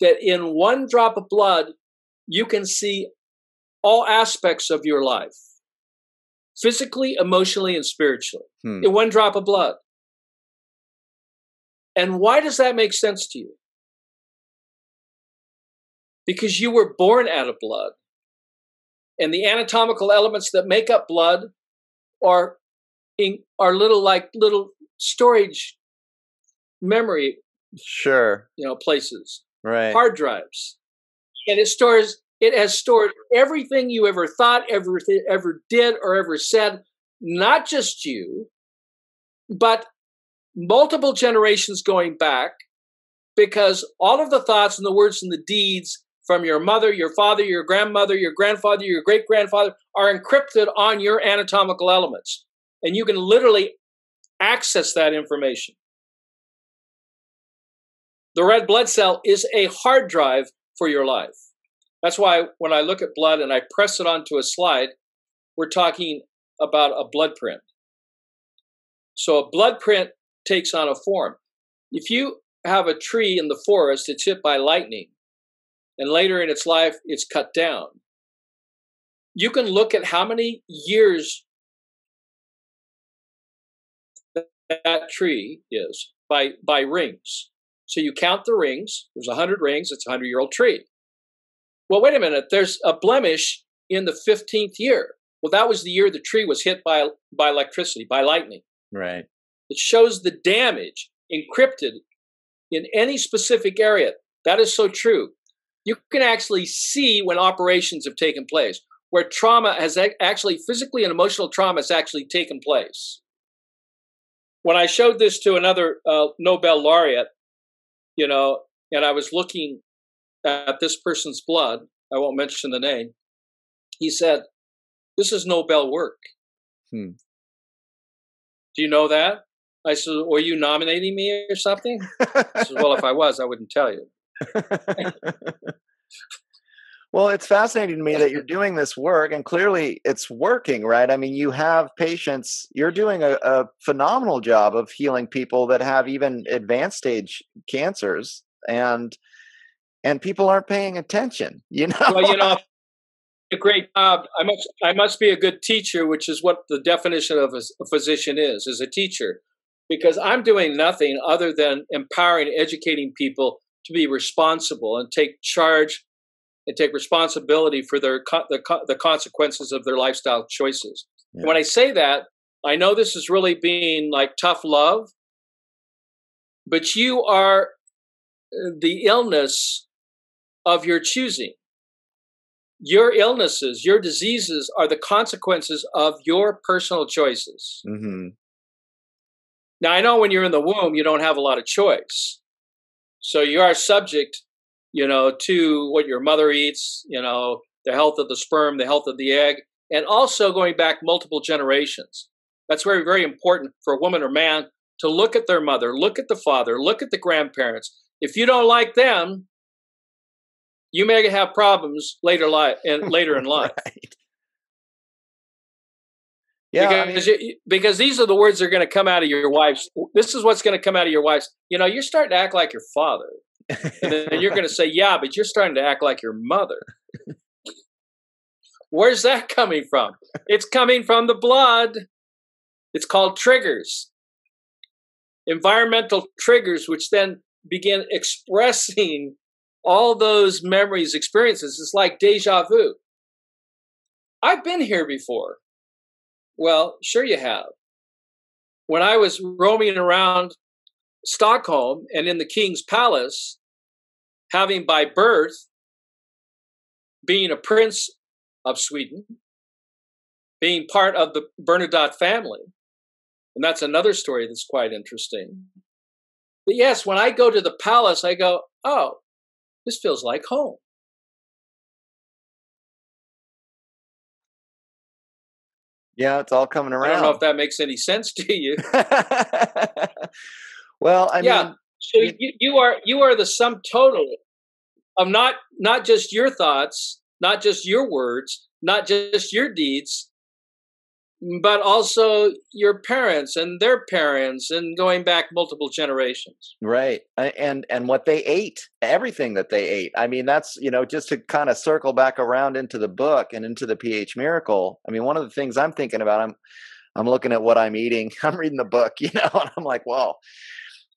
that in one drop of blood, you can see all aspects of your life physically, emotionally, and spiritually hmm. in one drop of blood. And why does that make sense to you? Because you were born out of blood. And the anatomical elements that make up blood are, in, are little like little storage memory sure. you know places. Right. Hard drives. And it stores it has stored everything you ever thought ever ever did or ever said not just you but multiple generations going back because all of the thoughts and the words and the deeds from your mother, your father, your grandmother, your grandfather, your great grandfather are encrypted on your anatomical elements. And you can literally access that information. The red blood cell is a hard drive for your life. That's why when I look at blood and I press it onto a slide, we're talking about a blood print. So a blood print takes on a form. If you have a tree in the forest that's hit by lightning, and later in its life it's cut down, you can look at how many years that tree is by by rings. So you count the rings. There's a hundred rings. It's a hundred year old tree. Well, wait a minute. There's a blemish in the fifteenth year. Well, that was the year the tree was hit by by electricity, by lightning. Right. It shows the damage encrypted in any specific area. That is so true. You can actually see when operations have taken place, where trauma has actually, physically and emotional trauma has actually taken place. When I showed this to another uh, Nobel laureate, you know, and I was looking at this person's blood, I won't mention the name, he said, This is Nobel work. Hmm. Do you know that? I said, Were you nominating me or something? I said, Well, if I was, I wouldn't tell you. Well, it's fascinating to me that you're doing this work and clearly it's working, right? I mean, you have patients, you're doing a, a phenomenal job of healing people that have even advanced stage cancers and and people aren't paying attention, you (laughs) know. Well, you know, a great job. I must I must be a good teacher, which is what the definition of a, a physician is, is a teacher. Because I'm doing nothing other than empowering educating people to be responsible and take charge and take responsibility for their the, the consequences of their lifestyle choices. Yeah. When I say that, I know this is really being like tough love, but you are uh, the illness of your choosing your illnesses, your diseases are the consequences of your personal choices. Mm-hmm. Now, I know when you're in the womb, you don't have a lot of choice. So you are subject, you know, to what your mother eats, you know, the health of the sperm, the health of the egg, and also going back multiple generations. That's very, very important for a woman or man to look at their mother, look at the father, look at the grandparents. If you don't like them, you may have problems later life and later in (laughs) life. right. Yeah, because, I mean, you, because these are the words that are going to come out of your wife's. This is what's going to come out of your wife's. You know, you're starting to act like your father, and then (laughs) you're going to say, "Yeah, but you're starting to act like your mother." Where's that coming from? It's coming from the blood. It's called triggers, environmental triggers, which then begin expressing all those memories, experiences. It's like deja vu. I've been here before. Well, sure you have. When I was roaming around Stockholm and in the king's palace, having by birth being a prince of Sweden, being part of the Bernadotte family. And that's another story that's quite interesting. But yes, when I go to the palace, I go, oh, this feels like home. Yeah, it's all coming around. I don't know if that makes any sense to you. (laughs) well, I yeah. mean, so you, you are you are the sum total of not not just your thoughts, not just your words, not just your deeds, but also your parents and their parents and going back multiple generations. Right and and what they ate everything that they ate. I mean that's you know just to kind of circle back around into the book and into the ph miracle i mean one of the things i'm thinking about i'm i'm looking at what i'm eating (laughs) i'm reading the book you know and i'm like well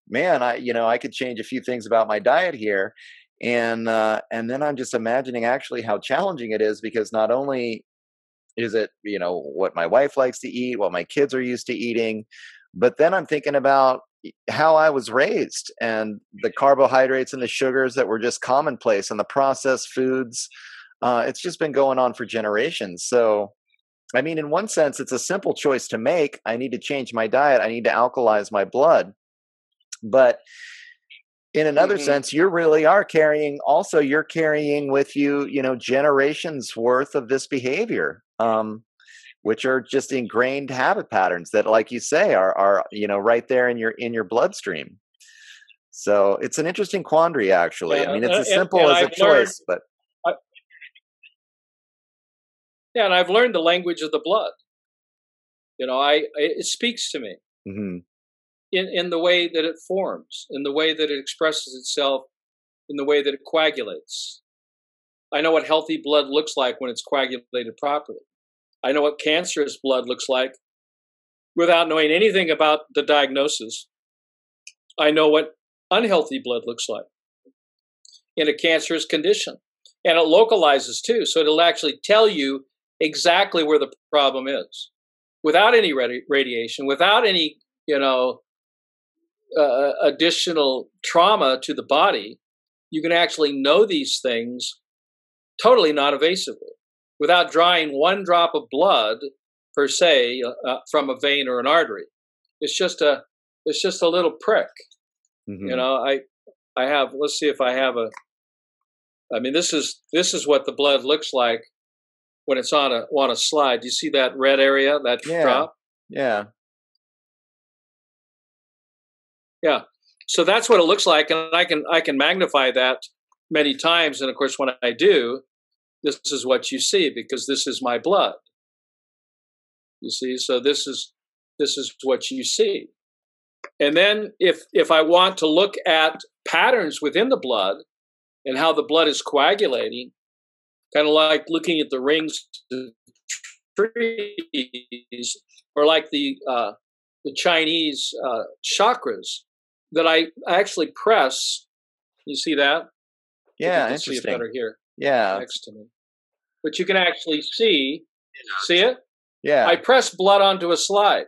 man i you know i could change a few things about my diet here. And uh and then i'm just imagining actually how challenging it is because not only is it you know what my wife likes to eat what my kids are used to eating? But then i'm thinking about how i was raised and the carbohydrates and the sugars that were just commonplace and the processed foods uh, it's just been going on for generations. So i mean in one sense it's a simple choice to make. I need to change my diet. I need to alkalize my blood. But in another mm-hmm. sense you really are carrying also you're carrying with you you know generations worth of this behavior um, which are just ingrained habit patterns that, like you say, are are you know right there in your in your bloodstream. So it's an interesting quandary, actually. Yeah, I mean, it's as simple and, and as I've a choice, learned, but I, yeah, and I've learned the language of the blood. You know, I it speaks to me mm-hmm. In in the way that it forms, in the way that it expresses itself, in the way that it coagulates. I know what healthy blood looks like when it's coagulated properly. I know what cancerous blood looks like without knowing anything about the diagnosis. I know what unhealthy blood looks like in a cancerous condition. And it localizes too, so it'll actually tell you exactly where the problem is without any radi- radiation, without any, you know, uh, additional trauma to the body. You can actually know these things totally non evasively without drawing one drop of blood per se uh, uh, from a vein or an artery. It's just a it's just a little prick. Mm-hmm. You know, I I have let's see if I have a I mean this is this is what the blood looks like when it's on a on a slide. Do you see that red area, that yeah. drop? Yeah. Yeah. So that's what it looks like and I can I can magnify that many times and of course when I do this is what you see because this is my blood. You see? So this is this is what you see. And then if if i want to look at patterns within the blood and how the blood is coagulating kind of like looking at the rings trees or like the uh, the chinese uh, chakras that i actually press you see that? Yeah interesting. see it better here. Yeah. Next to me. But you can actually see see it? Yeah. I press blood onto a slide.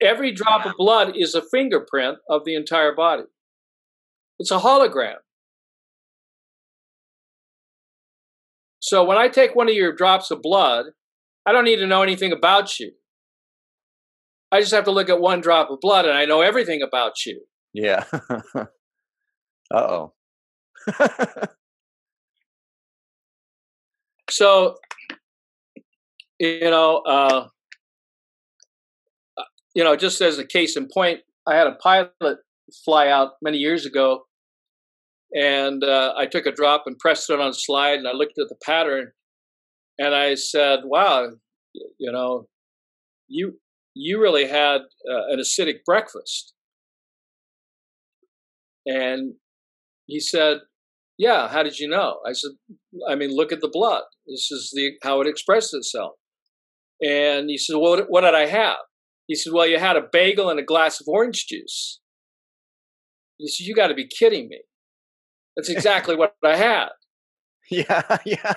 Every drop of blood is a fingerprint of the entire body. It's a hologram. So when i take one of your drops of blood i don't need to know anything about you. I just have to look at one drop of blood and i know everything about you yeah (laughs) uh-oh (laughs) So, you know, uh, you know, just as a case in point, I had a pilot fly out many years ago, and uh, I took a drop and pressed it on a slide, and I looked at the pattern, and I said, "Wow, you know, you you really had uh, an acidic breakfast." And he said, yeah, how did you know? I said, I mean, look at the blood. This is the how it expresses itself. And he said, well, what, what did I have? He said, well, you had a bagel and a glass of orange juice. He said, you got to be kidding me. That's exactly what I had. (laughs) Yeah, yeah.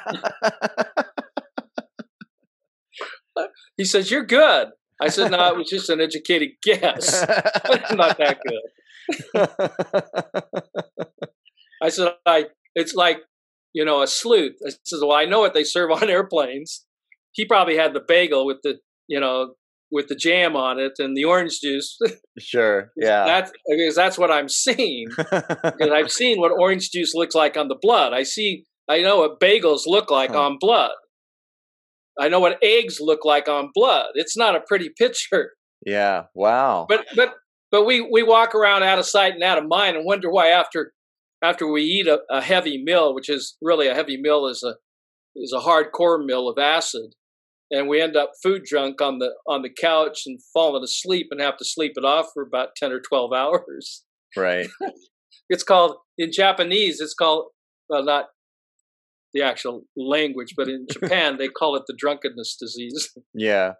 (laughs) he says, you're good. I said, no, it was just an educated guess. (laughs) not that good. I said, I it's like, you know, a sleuth. I said, well, I know what they serve (laughs) on airplanes. He probably had the bagel with the, you know, with the jam on it and the orange juice. (laughs) sure. Yeah. That's because that's what I'm seeing. because I've seen what orange juice looks like on the blood. I see. I know what bagels look like huh. on blood. I know what eggs look like on blood. It's not a pretty picture. Yeah. Wow. But but but we we walk around out of sight and out of mind and wonder why after after we eat a, a heavy meal, which is really a heavy meal is a is a hardcore meal of acid, and we end up food drunk on the on the couch and falling asleep and have to sleep it off for about 10 or 12 (laughs) hours. Right. It's called in japanese it's called well not the actual language but in (laughs) japan they call it the drunkenness disease. Yeah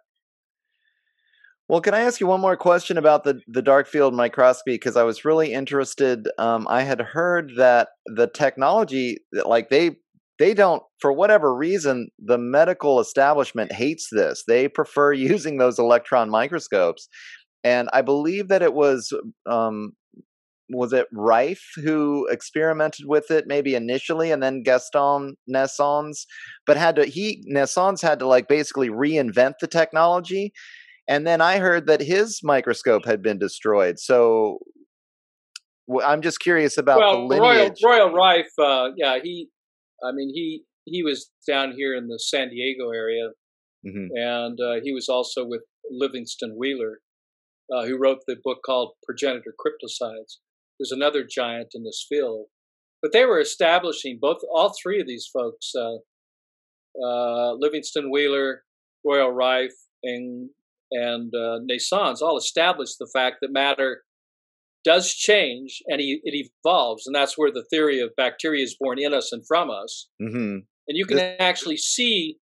well, can I ask you one more question about the, the dark field microscopy? Because I was really interested. Um, I had heard that the technology, like they they don't for whatever reason the medical establishment hates this they prefer (laughs) using those electron microscopes and i believe that it was um, was it Rife who experimented with it maybe initially and then Gaston Naessens but had to he Naessens had to like basically reinvent the technology and then I heard that his microscope had been destroyed so I'm just curious about well, the lineage. Royal, Royal Rife, uh, yeah, he I mean, he he was down here in the San Diego area, mm-hmm. and uh, he was also with Livingston Wheeler, uh, who wrote the book called Progenitor Cryptocides. There's another giant in this field, but they were establishing both all three of these folks, uh, uh Livingston Wheeler, Royal Rife, and and uh, Naessens, all established the fact that matter does change and it evolves. And that's where the theory of bacteria is born in us and from us. Mm-hmm. And you can this- actually see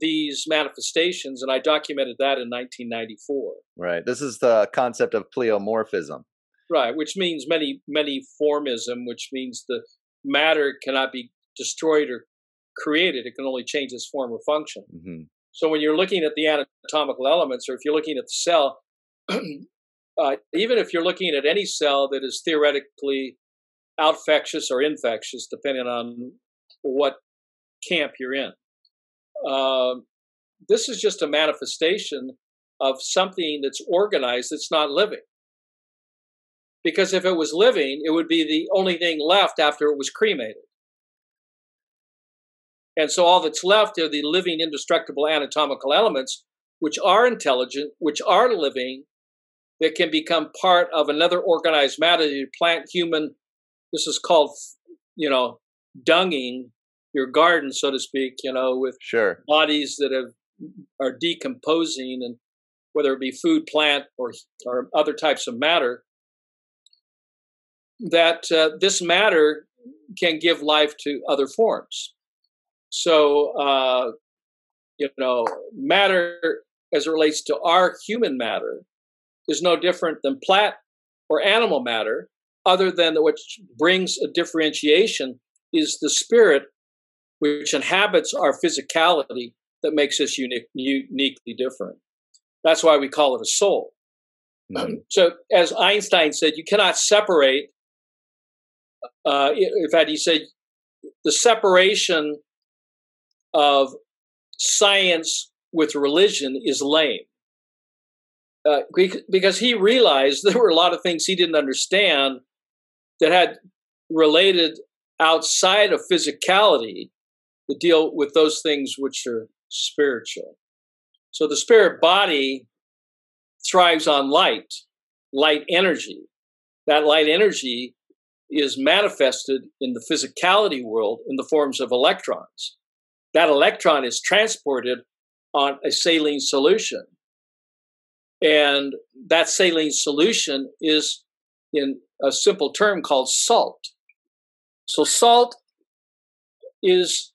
these manifestations. And I documented that in 1994. Right. This is the concept of pleomorphism. Right. Which means many, many formism, which means the matter cannot be destroyed or created. It can only change its form or function. Mm-hmm. So when you're looking at the anatomical elements, or if you're looking at the cell, (clears throat) uh, even if you're looking at any cell that is theoretically outfectious or infectious, depending on what camp you're in, uh, this is just a manifestation of something that's organized that's not living. Because if it was living, it would be the only thing left after it was cremated. And so all that's left are the living, indestructible anatomical elements, which are intelligent, which are living, that can become part of another organized matter, plant human, this is called, you know, dunging your garden, so to speak, you know, with sure. bodies that have are decomposing and whether it be food, plant, or or other types of matter, that uh, this matter can give life to other forms. So, uh, you know, matter as it relates to our human matter is no different than plant or animal matter, other than that which brings a differentiation is the spirit which inhabits our physicality that makes us unique, uniquely different. That's why we call it a soul. Mm-hmm. So, as Einstein said, you cannot separate. Uh, in fact, he said the separation of science with religion is lame uh, because he realized (laughs) there were a lot of things he didn't understand that had related outside of physicality to deal with those things which are spiritual. So the spirit body thrives on light, light energy. That light energy is manifested in the physicality world in the forms of electrons. That electron is transported on a saline solution and that saline solution is in a simple term called salt. So, salt is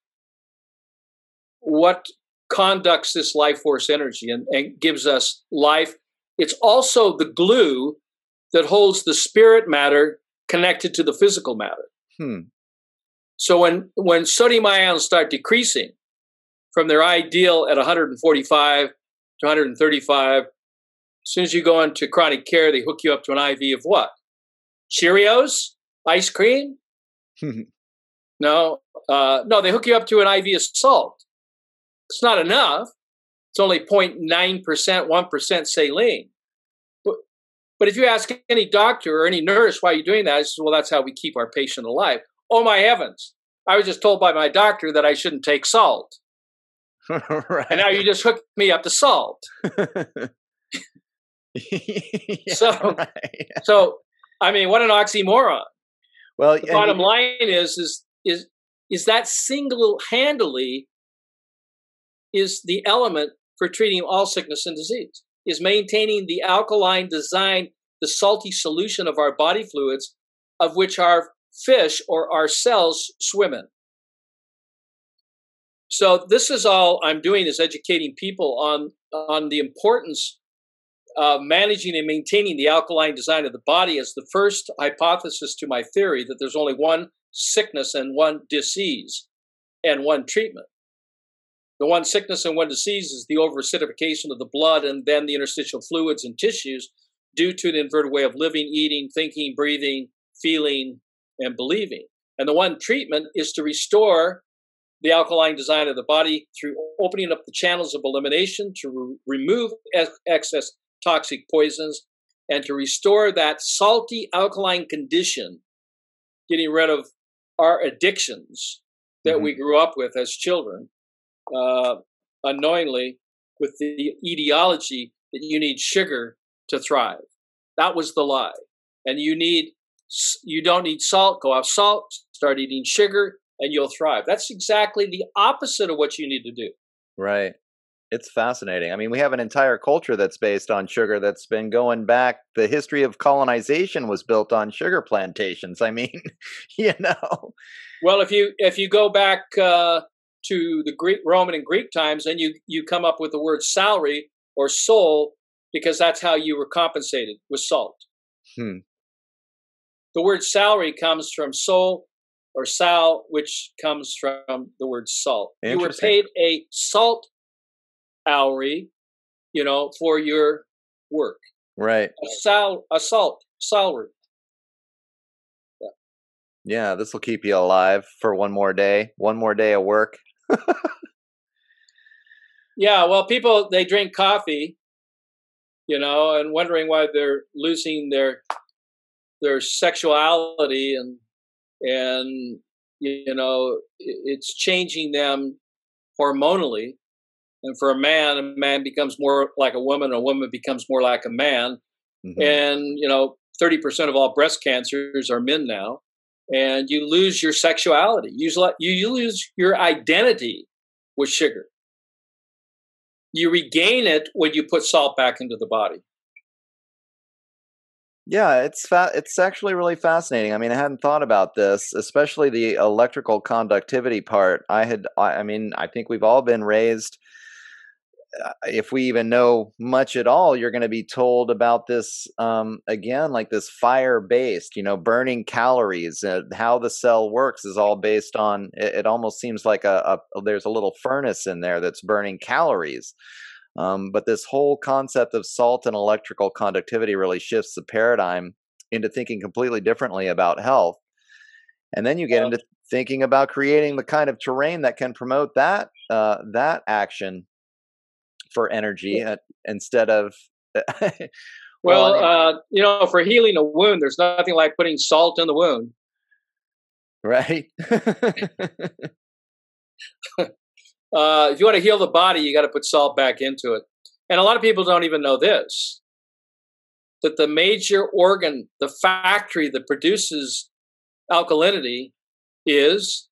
what conducts this life force energy and, and gives us life. It's also the glue that holds the spirit matter connected to the physical matter. Hmm. So when when sodium ions start decreasing from their ideal at 145 to 135 as soon as you go into chronic care, they hook you up to an IV of what? Cheerios? Ice cream? (laughs) no, uh, no, they hook you up to an IV of salt. It's not enough. it's only 0.9%, 1% saline. But, but if you ask any doctor or any nurse why you're doing that, I says, well, that's how we keep our patient alive. Oh my heavens. I was just told by my doctor that I shouldn't take salt. (laughs) right. And now you just hooked me up to salt. (laughs) yeah, so, right. so I mean, what an oxymoron. Well, the bottom line is is is is that single-handedly is the element for treating all sickness and disease. Is maintaining the alkaline design, the salty solution of our body fluids, of which our fish or our cells swim in. So this is all I'm doing is educating people on on the importance uh, managing and maintaining the alkaline design of the body as the first hypothesis to my theory that there's only one sickness and one disease and one treatment. The one sickness and one disease is the overacidification of the blood and then the interstitial fluids and tissues due to an inverted way of living, eating, thinking, breathing, feeling, and believing. And the one treatment is to restore the alkaline design of the body through opening up the channels of elimination to re- remove ex- excess toxic poisons and to restore that salty alkaline condition, getting rid of our addictions that mm-hmm. we grew up with as children, uh, unknowingly, with the ideology that you need sugar to thrive. That was the lie. And you need, you don't need salt, go off salt, start eating sugar, and you'll thrive. That's exactly the opposite of what you need to do. Right. It's fascinating. I mean, we have an entire culture that's based on sugar that's been going back. The history of colonization was built on sugar plantations. I mean, (laughs) you know. Well, if you if you go back uh, to the Greek, Roman, and Greek times, then you you come up with the word salary or soul because that's how you were compensated with salt. Hmm. The word salary comes from soul or sal, which comes from the word salt. You were paid a salt salary, you know, for your work. Right. A sal a salt salary. Yeah. Yeah, this will keep you alive for one more day, one more day of work. (laughs) yeah, well, people they drink coffee, you know, and wondering why they're losing their their sexuality and and you know it's changing them hormonally and for a man, a man becomes more like a woman, a woman becomes more like a man. Mm-hmm. And, you know, 30% of all breast cancers are men now. And you lose your sexuality. You, you lose your identity with sugar. You regain it when you put salt back into the body. Yeah, it's fa- it's actually really fascinating. I mean, I hadn't thought about this, especially the electrical conductivity part. I had, I mean, I think we've all been raised uh, if we even know much at all, you're going to be told about this um, again, like this fire based, you know, burning calories. Uh, how the cell works is all based on. It, it almost seems like a, a, there's a little furnace in there that's burning calories. Um, but this whole concept of salt and electrical conductivity really shifts the paradigm into thinking completely differently about health. And then you get into thinking about creating the kind of terrain that can promote that uh, that action for energy uh, instead of (laughs) well, well uh, you know for healing a wound there's nothing like putting salt in the wound. Right (laughs) (laughs) uh, if you want to heal the body you got to put salt back into it and a lot of people don't even know this that the major organ the factory that produces alkalinity is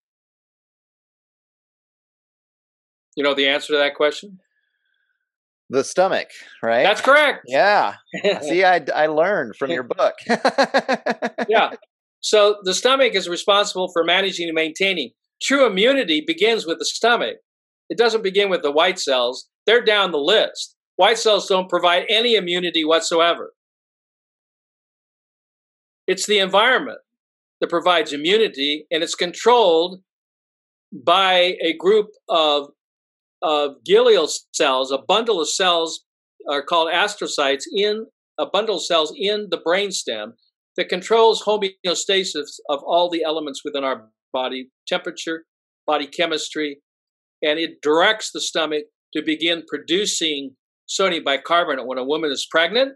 you know the answer to that question the stomach, right? That's correct. Yeah. (laughs) See, I, I learned from your book. (laughs) yeah. So the stomach is responsible for managing and maintaining. True immunity begins with the stomach. It doesn't begin with the white cells. They're down the list. White cells don't provide any immunity whatsoever. It's the environment that provides immunity, and it's controlled by a group of of glial cells, a bundle of cells are called astrocytes in a bundle of cells in the brainstem that controls homeostasis of all the elements within our body temperature, body chemistry, and it directs the stomach to begin producing sodium bicarbonate when a woman is pregnant,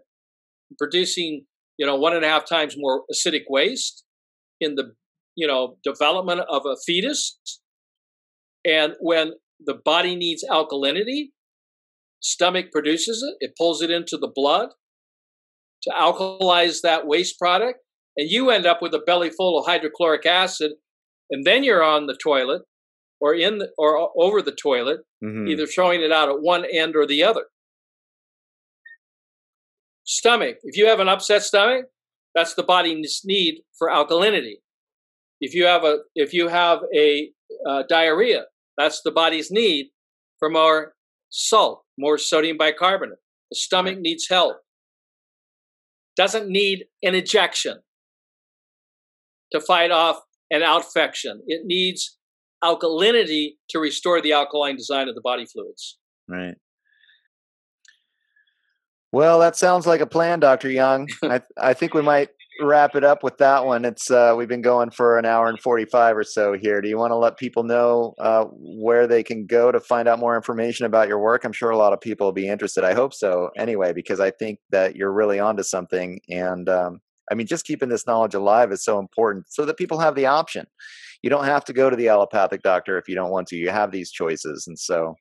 producing you know one and a half times more acidic waste in the you know development of a fetus, and when the body needs alkalinity, stomach produces it. It pulls it into the blood to alkalize that waste product, and you end up with a belly full of hydrochloric acid, and then you're on the toilet or in the, or over the toilet, mm-hmm. either throwing it out at one end or the other. Stomach. If you have an upset stomach, that's the body's need for alkalinity. If you have a if you have a uh, diarrhea, that's the body's need for more salt, more sodium bicarbonate. The stomach needs help. Doesn't need an ejection to fight off an outfection. It needs alkalinity to restore the alkaline design of the body fluids. Right. Well, that sounds like a plan, Doctor Young. (laughs) I I think we might wrap it up with that one. It's uh, we've been going for an hour and forty five or so here. Do you want to let people know uh, where they can go to find out more information about your work? I'm sure a lot of people will be interested. I hope so. Anyway, because I think that you're really onto something, and um, I mean, just keeping this knowledge alive is so important, so that people have the option you don't have to go to the allopathic doctor if you don't want to. You have these choices, and so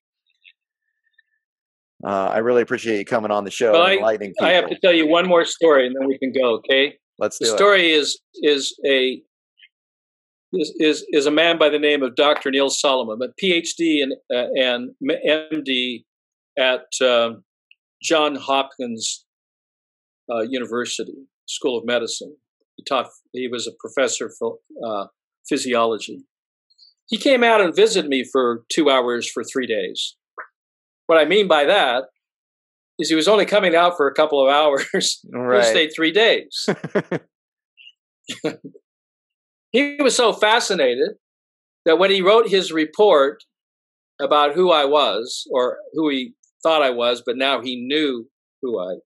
uh, I really appreciate you coming on the show well, I, I, have to tell you one more story, and then we can go. Okay, let's. the story is is a is, is is a man by the name of Dr. Neil Solomon, a PhD and uh, and MD at uh, John Hopkins uh, University School of Medicine. He taught. He was a professor for uh, physiology. He came out and visited me for two hours for three days. What I mean by that is he was only coming out for a couple of hours. (laughs) Right. he stayed three days. (laughs) he was so fascinated that when he wrote his report about who I was, or who he thought I was, but now he knew who I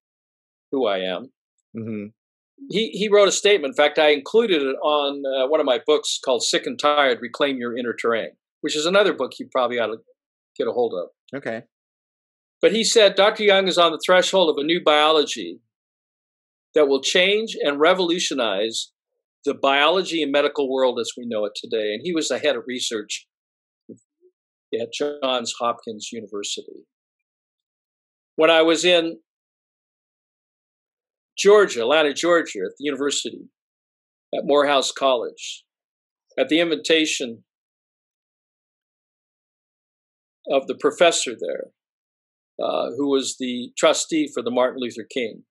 who I am. Mm-hmm he, he wrote a statement. In fact, I included it on uh, one of my books called Sick and Tired Reclaim Your Inner Terrain, which is another book you probably ought to get a hold of. Okay. But he said Dr. Young is on the threshold of a new biology that will change and revolutionize the biology and medical world as we know it today. And he was the head of research at Johns Hopkins University. When I was in Georgia, Atlanta, Georgia, at the university, at Morehouse College, at the invitation of the professor there, uh, who was the trustee for the Martin Luther King,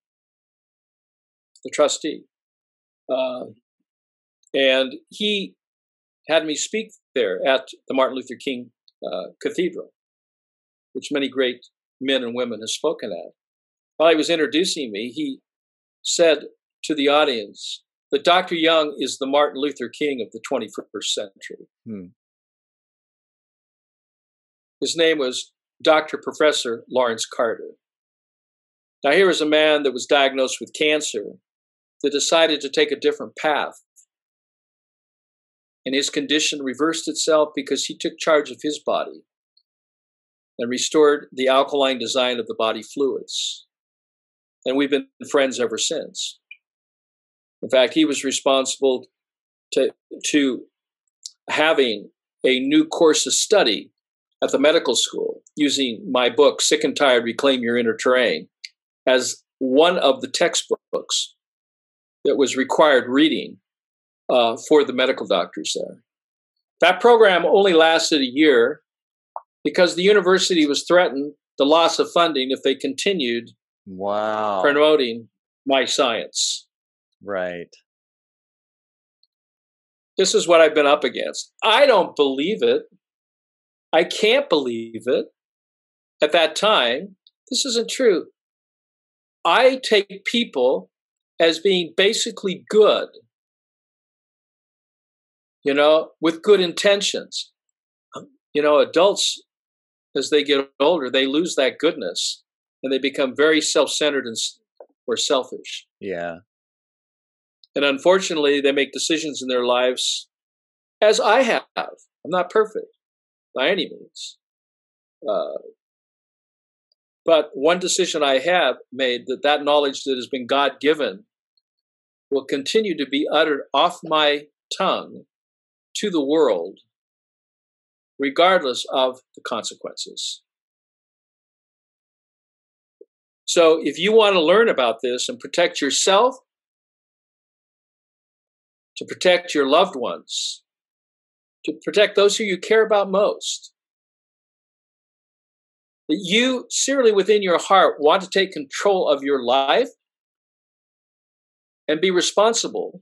the trustee. Uh, and he had me speak there at the Martin Luther King uh, Cathedral, which many great men and women have spoken at. While he was introducing me, he said to the audience that Dr. Young is the Martin Luther King of the 21st century. Hmm. His name was Dr. Professor Lawrence Carter. Now, here is a man that was diagnosed with cancer that decided to take a different path. And his condition reversed itself because he took charge of his body and restored the alkaline design of the body fluids and we've been friends ever since. In fact, he was responsible to, to having a new course of study at the medical school using my book, Sick and Tired Reclaim Your Inner Terrain, as one of the textbooks that was required reading uh, for the medical doctors there. That program only lasted a year because the university was threatened the loss of funding if they continued Wow. Promoting my science. Right. This is what I've been up against. I don't believe it. I can't believe it. At that time, this isn't true. I take people as being basically good, you know, with good intentions. You know, adults, as they get older, they lose that goodness and they become very self-centered and or selfish. Yeah. And unfortunately, they make decisions in their lives as I have. I'm not perfect by any means. Uh, But one decision I have made that that knowledge that has been God given will continue to be uttered off my tongue to the world, regardless of the consequences. So, if you want to learn about this and protect yourself, to protect your loved ones, to protect those who you care about most, that you sincerely within your heart want to take control of your life and be responsible,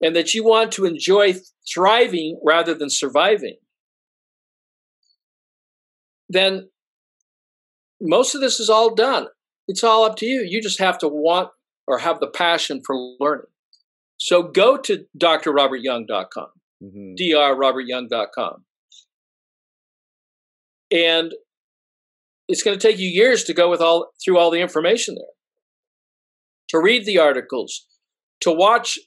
and that you want to enjoy thriving rather than surviving, then most of this is all done. It's all up to you. You just have to want or have the passion for learning. So go to drrobertyoung.com, mm-hmm. drrobertyoung.com. And it's going to take you years to go with all through all the information there. To read the articles, to watch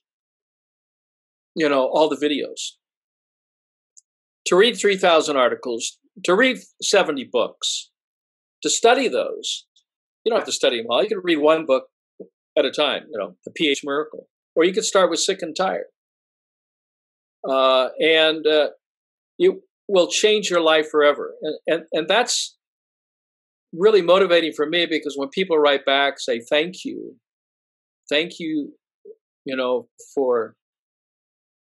you know all the videos. To read 3000 articles, to read 70 books, to study those. You don't have to study them all. You can read one book at a time, you know, The pH Miracle. Or you could start with Sick and Tired. Uh, and uh, you will change your life forever. And, and, and that's really motivating for me because when people write back, say, thank you, thank you, you know, for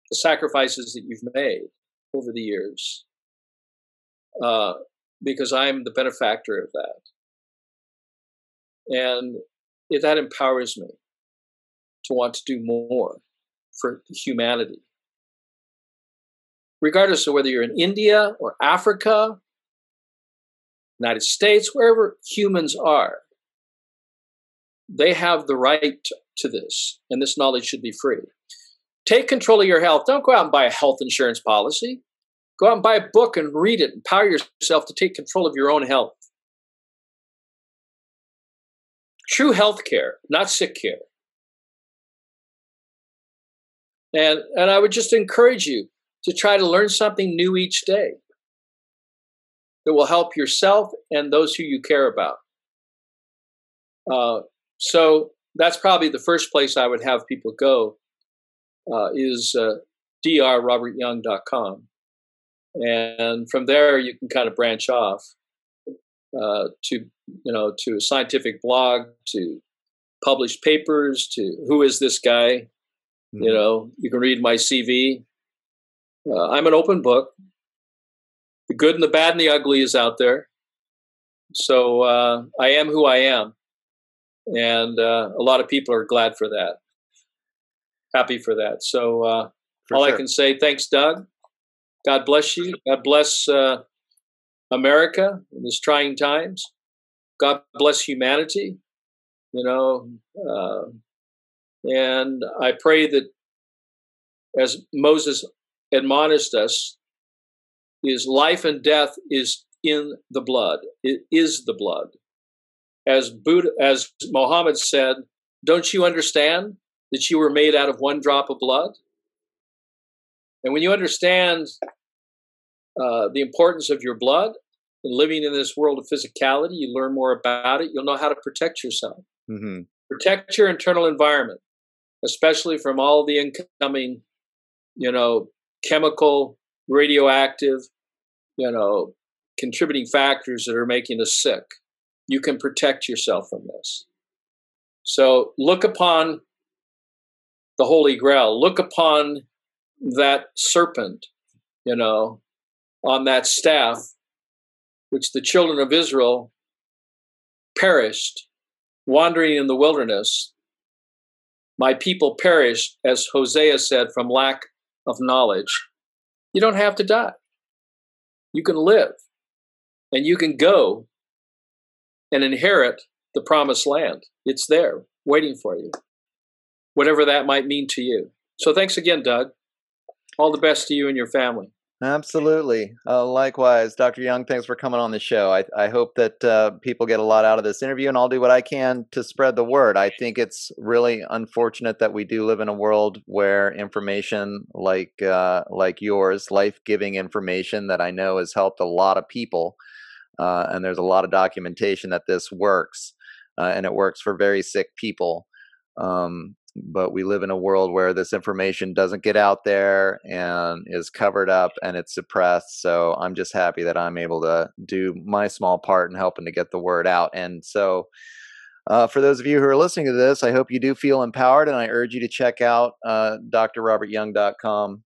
the sacrifices that you've made over the years. Uh, because I'm the benefactor of that. And it, that empowers me to want to do more for humanity. Regardless of whether you're in India or Africa, United States, wherever humans are, they have the right to this, and this knowledge should be free. Take control of your health. Don't go out and buy a health insurance policy. Go out and buy a book and read it. Empower yourself to take control of your own health. True health care, not sick care. And, and I would just encourage you to try to learn something new each day that will help yourself and those who you care about. Uh, so that's probably the first place I would have people go uh, is uh, drrobertyoung.com and from there you can kind of branch off uh, to you know to a scientific blog to published papers to who is this guy? Mm-hmm. you know you can read my cv uh, i'm an open book. The good and the bad and the ugly is out there. So uh, i am who i am. And uh, a lot of people are glad for that. Happy for that. So uh, for all sure. i can say thanks doug God bless you. God bless uh, America in these trying times. God bless humanity. You know, uh, and I pray that as Moses admonished us, is life and death is in the blood. It is the blood. As Buddha, as Mohammed said, don't you understand that you were made out of one drop of blood? And when you understand uh, the importance of your blood and living in this world of physicality, you learn more about it. You'll know how to protect yourself. Mm-hmm. Protect your internal environment, especially from all the incoming, you know, chemical, radioactive, you know, contributing factors that are making us sick. You can protect yourself from this. So look upon the Holy Grail. Look upon that serpent, you know, on that staff, which the children of Israel perished wandering in the wilderness. My people perished, as Hosea said, from lack of knowledge. You don't have to die. You can live and you can go and inherit the promised land. It's there waiting for you, whatever that might mean to you. So thanks again, Doug. All the best to you and your family. Absolutely. Uh, likewise, Dr. Young, thanks for coming on the show. I, I hope that uh, people get a lot out of this interview, and I'll do what I can to spread the word. I think it's really unfortunate that we do live in a world where information like uh, like yours, life giving information that I know has helped a lot of people, uh, and there's a lot of documentation that this works, uh, and it works for very sick people. Um, but we live in a world where this information doesn't get out there and is covered up and it's suppressed. So I'm just happy that I'm able to do my small part in helping to get the word out. And so, uh, for those of you who are listening to this, I hope you do feel empowered, and I urge you to check out uh, drrobertyoung.com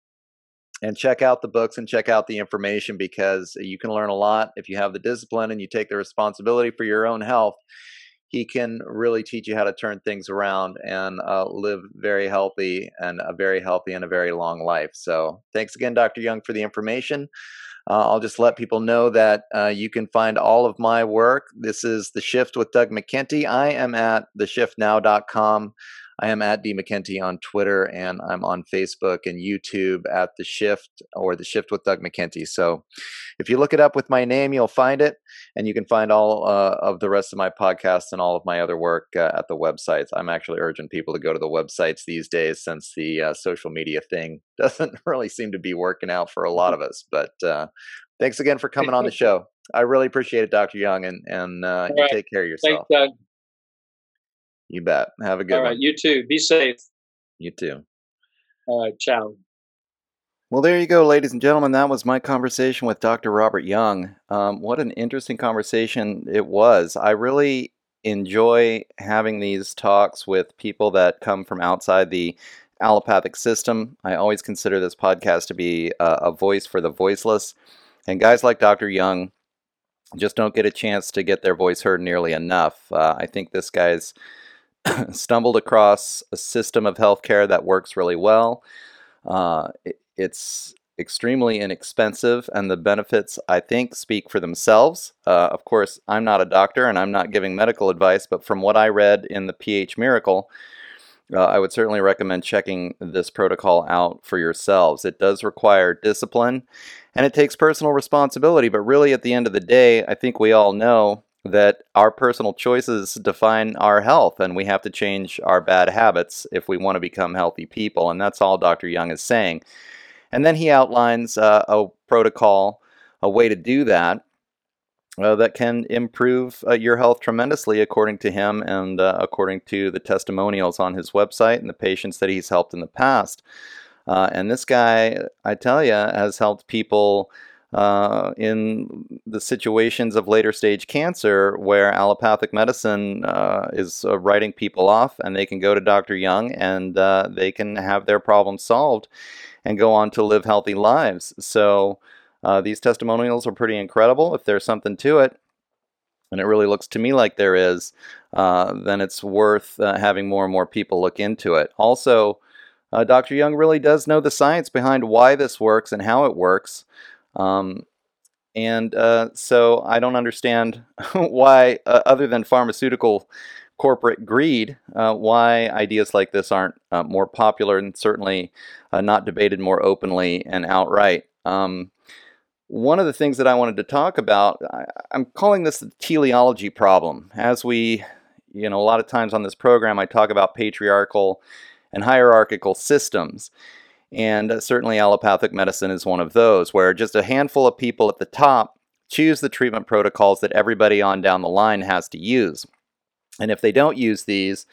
and check out the books and check out the information because you can learn a lot if you have the discipline and you take the responsibility for your own health he can really teach you how to turn things around and uh, live very healthy and a very healthy and a very long life. So, thanks again, Dr. Young, for the information. Uh, I'll just let people know that uh, you can find all of my work. This is The Shift with Doug McKenty. I am at theshiftnow.com. I am at D McKenty on Twitter and I'm on Facebook and YouTube at The Shift or The Shift with Doug McKenty. So if you look it up with my name, you'll find it. And you can find all uh, of the rest of my podcasts and all of my other work uh, at the websites. I'm actually urging people to go to the websites these days since the uh, social media thing (laughs) doesn't really seem to be working out for a lot of us. But uh, thanks again for coming on the (laughs) show. I really appreciate it, Dr. Young, and, and uh, you right. take care of yourself. Thanks, Doug. You bet. Have a good All right, one. you too. Be safe. You too. All right, ciao. Well, there you go, ladies and gentlemen. That was my conversation with Dr. Robert Young. Um, what an interesting conversation it was. I really enjoy having these talks with people that come from outside the allopathic system. I always consider this podcast to be a, a voice for the voiceless. And guys like Dr. Young just don't get a chance to get their voice heard nearly enough. Uh, I think this guy's (coughs) stumbled across a system of healthcare that works really well. Uh, it, it's extremely inexpensive, and the benefits, I think, speak for themselves. Uh, of course, I'm not a doctor and I'm not giving medical advice, but from what I read in the pH Miracle, uh, I would certainly recommend checking this protocol out for yourselves. It does require discipline and it takes personal responsibility, but really, at the end of the day, I think we all know that our personal choices define our health and we have to change our bad habits if we want to become healthy people. And that's all Dr. Young is saying. And then he outlines uh, a protocol, a way to do that. Uh, that can improve uh, your health tremendously, according to him and uh, according to the testimonials on his website and the patients that he's helped in the past. Uh, and this guy, I tell you, has helped people uh, in the situations of later stage cancer where allopathic medicine uh, is uh, writing people off and they can go to Dr. Young and uh, they can have their problems solved and go on to live healthy lives. So uh, these testimonials are pretty incredible. If there's something to it, and it really looks to me like there is, uh, then it's worth having more and more people look into it. Also, Dr. Young really does know the science behind why this works and how it works. Um, and uh, so I don't understand (laughs) why, uh, other than pharmaceutical corporate greed, uh, why ideas like this aren't uh, more popular and certainly uh, not debated more openly and outright. Um, one of the things that I wanted to talk about, I, I'm calling this the teleology problem. As we, you know, a lot of times on this program, I talk about patriarchal and hierarchical systems. And uh, certainly, allopathic medicine is one of those, where just a handful of people at the top choose the treatment protocols that everybody on down the line has to use. And if they don't use these,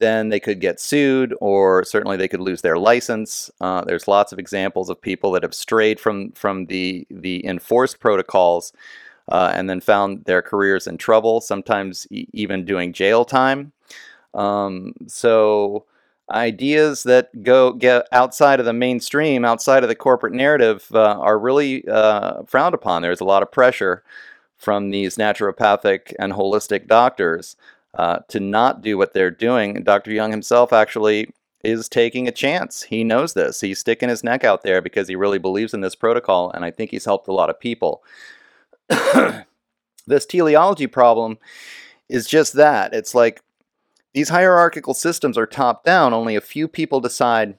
then they could get sued, or certainly they could lose their license. Uh, there's lots of examples of people that have strayed from from the the enforced protocols, uh, and then found their careers in trouble. Sometimes e- even doing jail time. Um, so ideas that go get outside of the mainstream, outside of the corporate narrative, uh, are really uh, frowned upon. There's a lot of pressure from these naturopathic and holistic doctors uh, to not do what they're doing. Dr. Young himself actually is taking a chance. He knows this. He's sticking his neck out there because he really believes in this protocol, and I think he's helped a lot of people. (coughs) this teleology problem is just that. It's like these hierarchical systems are top down, only a few people decide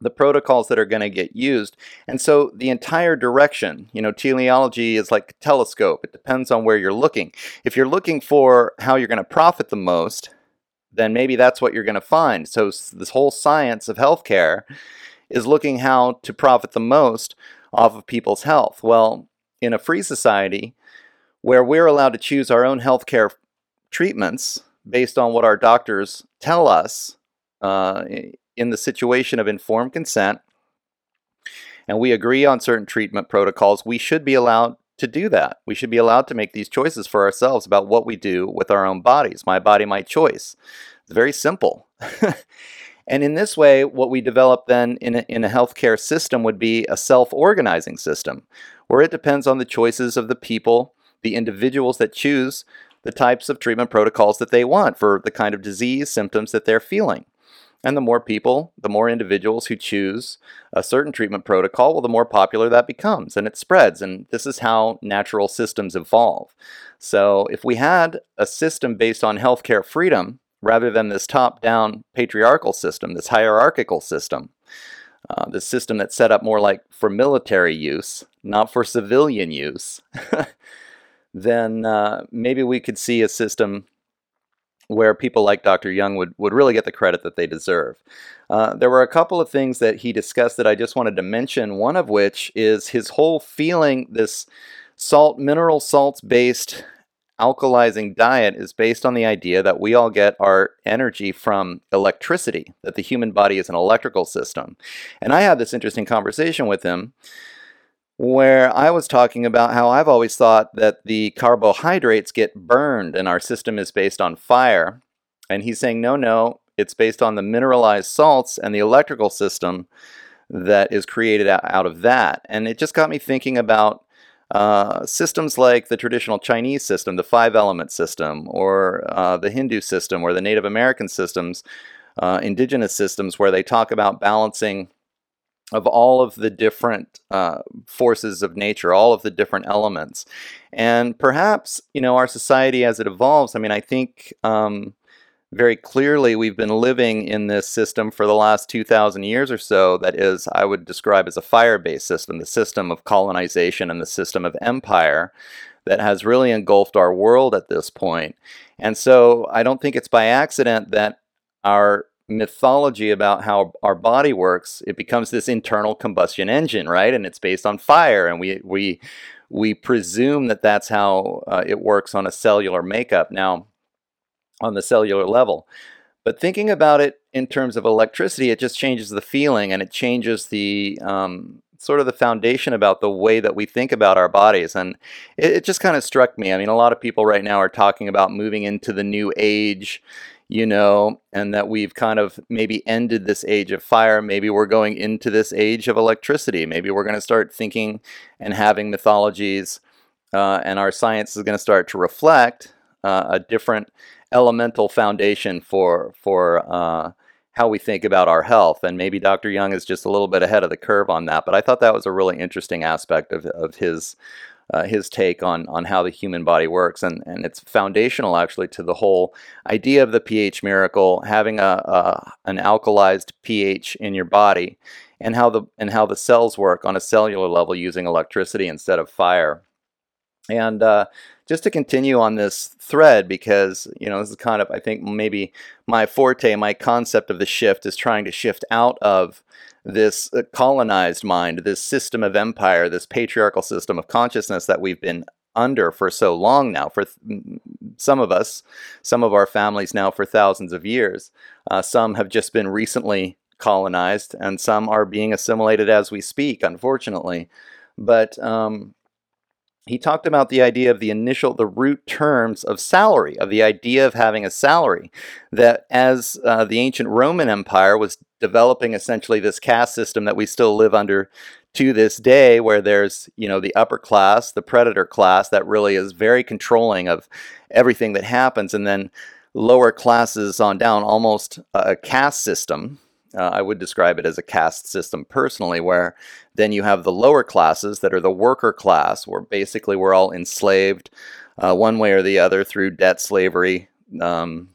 the protocols that are going to get used. And so the entire direction, you know, teleology is like a telescope. It depends on where you're looking. If you're looking for how you're going to profit the most, then maybe that's what you're going to find. So this whole science of healthcare is looking how to profit the most off of people's health. Well, in a free society, where we're allowed to choose our own healthcare treatments based on what our doctors tell us uh, in the situation of informed consent, and we agree on certain treatment protocols, we should be allowed to do that. We should be allowed to make these choices for ourselves about what we do with our own bodies. My body, my choice. It's very simple. (laughs) and in this way, what we develop then in a, in a healthcare system would be a self organizing system where it depends on the choices of the people, the individuals that choose the types of treatment protocols that they want for the kind of disease symptoms that they're feeling. And the more people, the more individuals who choose a certain treatment protocol, well, the more popular that becomes and it spreads. And this is how natural systems evolve. So if we had a system based on healthcare freedom rather than this top down patriarchal system, this hierarchical system, uh, the system that's set up more like for military use, not for civilian use, (laughs) then uh, maybe we could see a system where people like Dr. Young would, would really get the credit that they deserve. Uh, there were a couple of things that he discussed that I just wanted to mention, one of which is his whole feeling this salt, mineral salts based alkalizing diet is based on the idea that we all get our energy from electricity, that the human body is an electrical system. And I had this interesting conversation with him where I was talking about how I've always thought that the carbohydrates get burned and our system is based on fire. And he's saying, no, no, it's based on the mineralized salts and the electrical system that is created out of that. And it just got me thinking about uh, systems like the traditional Chinese system, the five element system, or uh, the Hindu system, or the Native American systems, uh, indigenous systems, where they talk about balancing of all of the different uh, forces of nature, all of the different elements. And perhaps, you know, our society as it evolves, I mean, I think um, very clearly we've been living in this system for the last 2,000 years or so that is, I would describe as a fire based system, the system of colonization and the system of empire that has really engulfed our world at this point. And so I don't think it's by accident that our mythology about how our body works, it becomes this internal combustion engine, right? And it's based on fire, and we we we presume that that's how uh, it works on a cellular makeup. Now, on the cellular level. But thinking about it in terms of electricity, it just changes the feeling and it changes the um, sort of the foundation about the way that we think about our bodies. And it, it just kind of struck me. I mean, a lot of people right now are talking about moving into the new age you know, and that we've kind of maybe ended this age of fire. Maybe we're going into this age of electricity. Maybe we're going to start thinking and having mythologies, uh, and our science is going to start to reflect uh, a different elemental foundation for for uh, how we think about our health. And maybe Dr. Young is just a little bit ahead of the curve on that. But I thought that was a really interesting aspect of, of his uh, his take on on how the human body works, and and it's foundational actually to the whole idea of the pH miracle, having a, a an alkalized pH in your body, and how the and how the cells work on a cellular level using electricity instead of fire. And uh, just to continue on this thread, because you know this is kind of I think maybe my forte, my concept of the shift is trying to shift out of this uh, colonized mind, this system of empire, this patriarchal system of consciousness that we've been under for so long now, for th- some of us, some of our families now for thousands of years. Uh, some have just been recently colonized, and some are being assimilated as we speak, unfortunately. But um, he talked about the idea of the initial, the root terms of salary, of the idea of having a salary. That as uh, the ancient Roman Empire was developing essentially this caste system that we still live under to this day, where there's, you know, the upper class, the predator class that really is very controlling of everything that happens, and then lower classes on down, almost a caste system uh, I would describe it as a caste system personally, where then you have the lower classes that are the worker class, where basically we're all enslaved uh, one way or the other through debt slavery, um,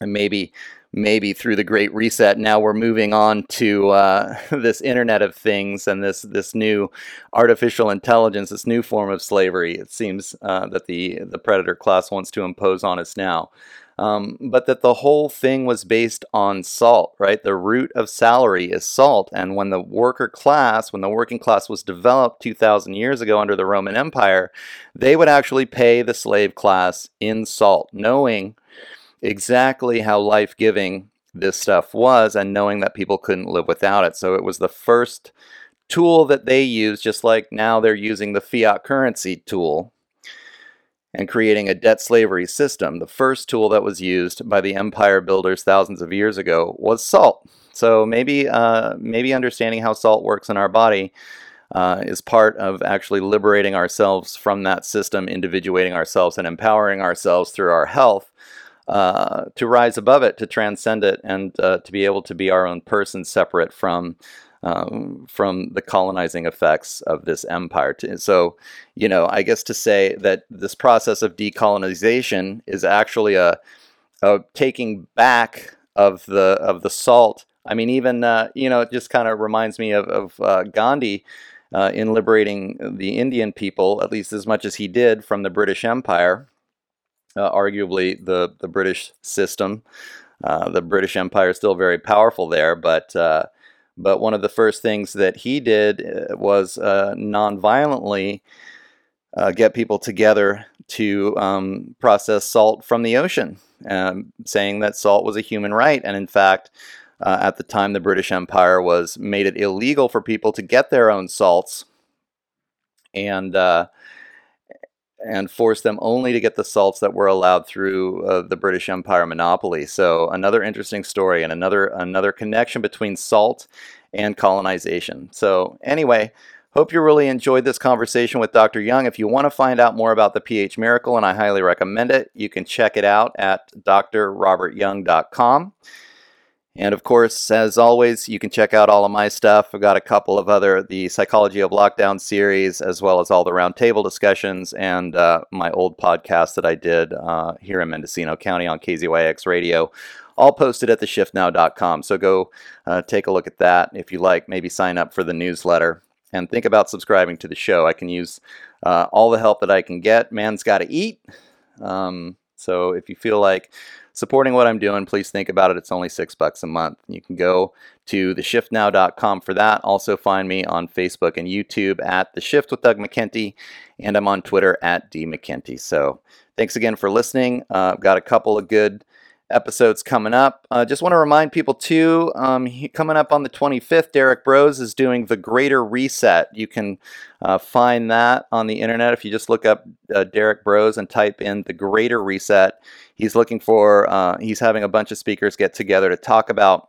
and maybe maybe through the Great Reset. Now we're moving on to uh, (laughs) this Internet of Things and this this new artificial intelligence, this new form of slavery. It seems uh, that the the predator class wants to impose on us now. Um, but that the whole thing was based on salt, right? The root of salary is salt. And when the worker class, when the working class was developed 2,000 years ago under the Roman Empire, they would actually pay the slave class in salt, knowing exactly how life giving this stuff was and knowing that people couldn't live without it. So it was the first tool that they used, just like now they're using the fiat currency tool and creating a debt slavery system. The first tool that was used by the empire builders thousands of years ago was salt. So maybe uh, maybe understanding how salt works in our body uh, is part of actually liberating ourselves from that system, individuating ourselves, and empowering ourselves through our health. Uh, to rise above it, to transcend it, and uh, to be able to be our own person separate from um, from the colonizing effects of this empire. So, you know, I guess to say that this process of decolonization is actually a, a taking back of the of the salt. I mean, even uh, you know, it just kind of reminds me of, of uh, Gandhi. Uh, in liberating the Indian people, at least as much as he did from the British Empire, uh, arguably the, the British system. Uh, the British Empire is still very powerful there, but uh, but one of the first things that he did uh, was uh, nonviolently uh, get people together to um, process salt from the ocean, um, saying that salt was a human right. And in fact, uh, at the time, the British Empire was made it illegal for people to get their own salts, and uh, and forced them only to get the salts that were allowed through uh, the British Empire monopoly. So another interesting story and another another connection between salt and colonization. So anyway, hope you really enjoyed this conversation with Dr. Young. If you want to find out more about the pH miracle, and I highly recommend it, you can check it out at drrobertyoung.com. And of course, as always, you can check out all of my stuff. I've got a couple of other, the Psychology of Lockdown series, as well as all the roundtable discussions and uh, my old podcast that I did uh, here in Mendocino County on KZYX Radio, all posted at theshiftnow.com. So go uh, take a look at that if you like. Maybe sign up for the newsletter and think about subscribing to the show. I can use uh, all the help that I can get. Man's got to eat. Um, so if you feel like supporting what I'm doing, please think about it. It's only six bucks a month. You can go to theshiftnow.com for that. Also find me on Facebook and YouTube at The Shift with Doug McKenty, and I'm on Twitter at D McKenty. So thanks again for listening. Uh, I've got a couple of good episodes coming up. Uh, just want to remind people too, um, he, coming up on the 25th, Derrick Broze is doing the Greater Reset. You can uh, find that on the internet if you just look up uh, Derrick Broze and type in the Greater Reset. He's looking for, uh, he's having a bunch of speakers get together to talk about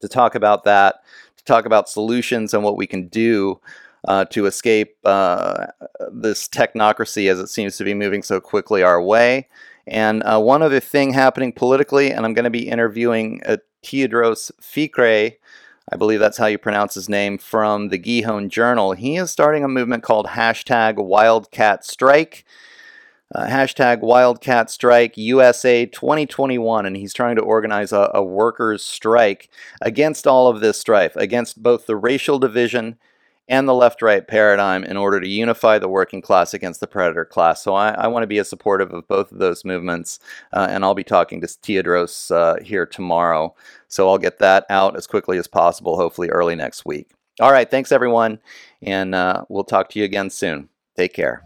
to talk about that, to talk about solutions and what we can do. Uh, to escape uh, this technocracy as it seems to be moving so quickly our way. And uh, one other thing happening politically, and I'm going to be interviewing uh, Teodros Fikre, I believe that's how you pronounce his name, from the Ghion Journal. He is starting a movement called hashtag Wildcat Strike. Uh, hashtag Wildcat Strike USA 2021, and he's trying to organize a, a workers' strike against all of this strife, against both the racial division and the left right paradigm in order to unify the working class against the predator class. So I, I want to be as supportive of both of those movements, uh, and I'll be talking to Teodros uh, here tomorrow. So I'll get that out as quickly as possible, hopefully early next week. All right, thanks everyone, and uh, we'll talk to you again soon. Take care.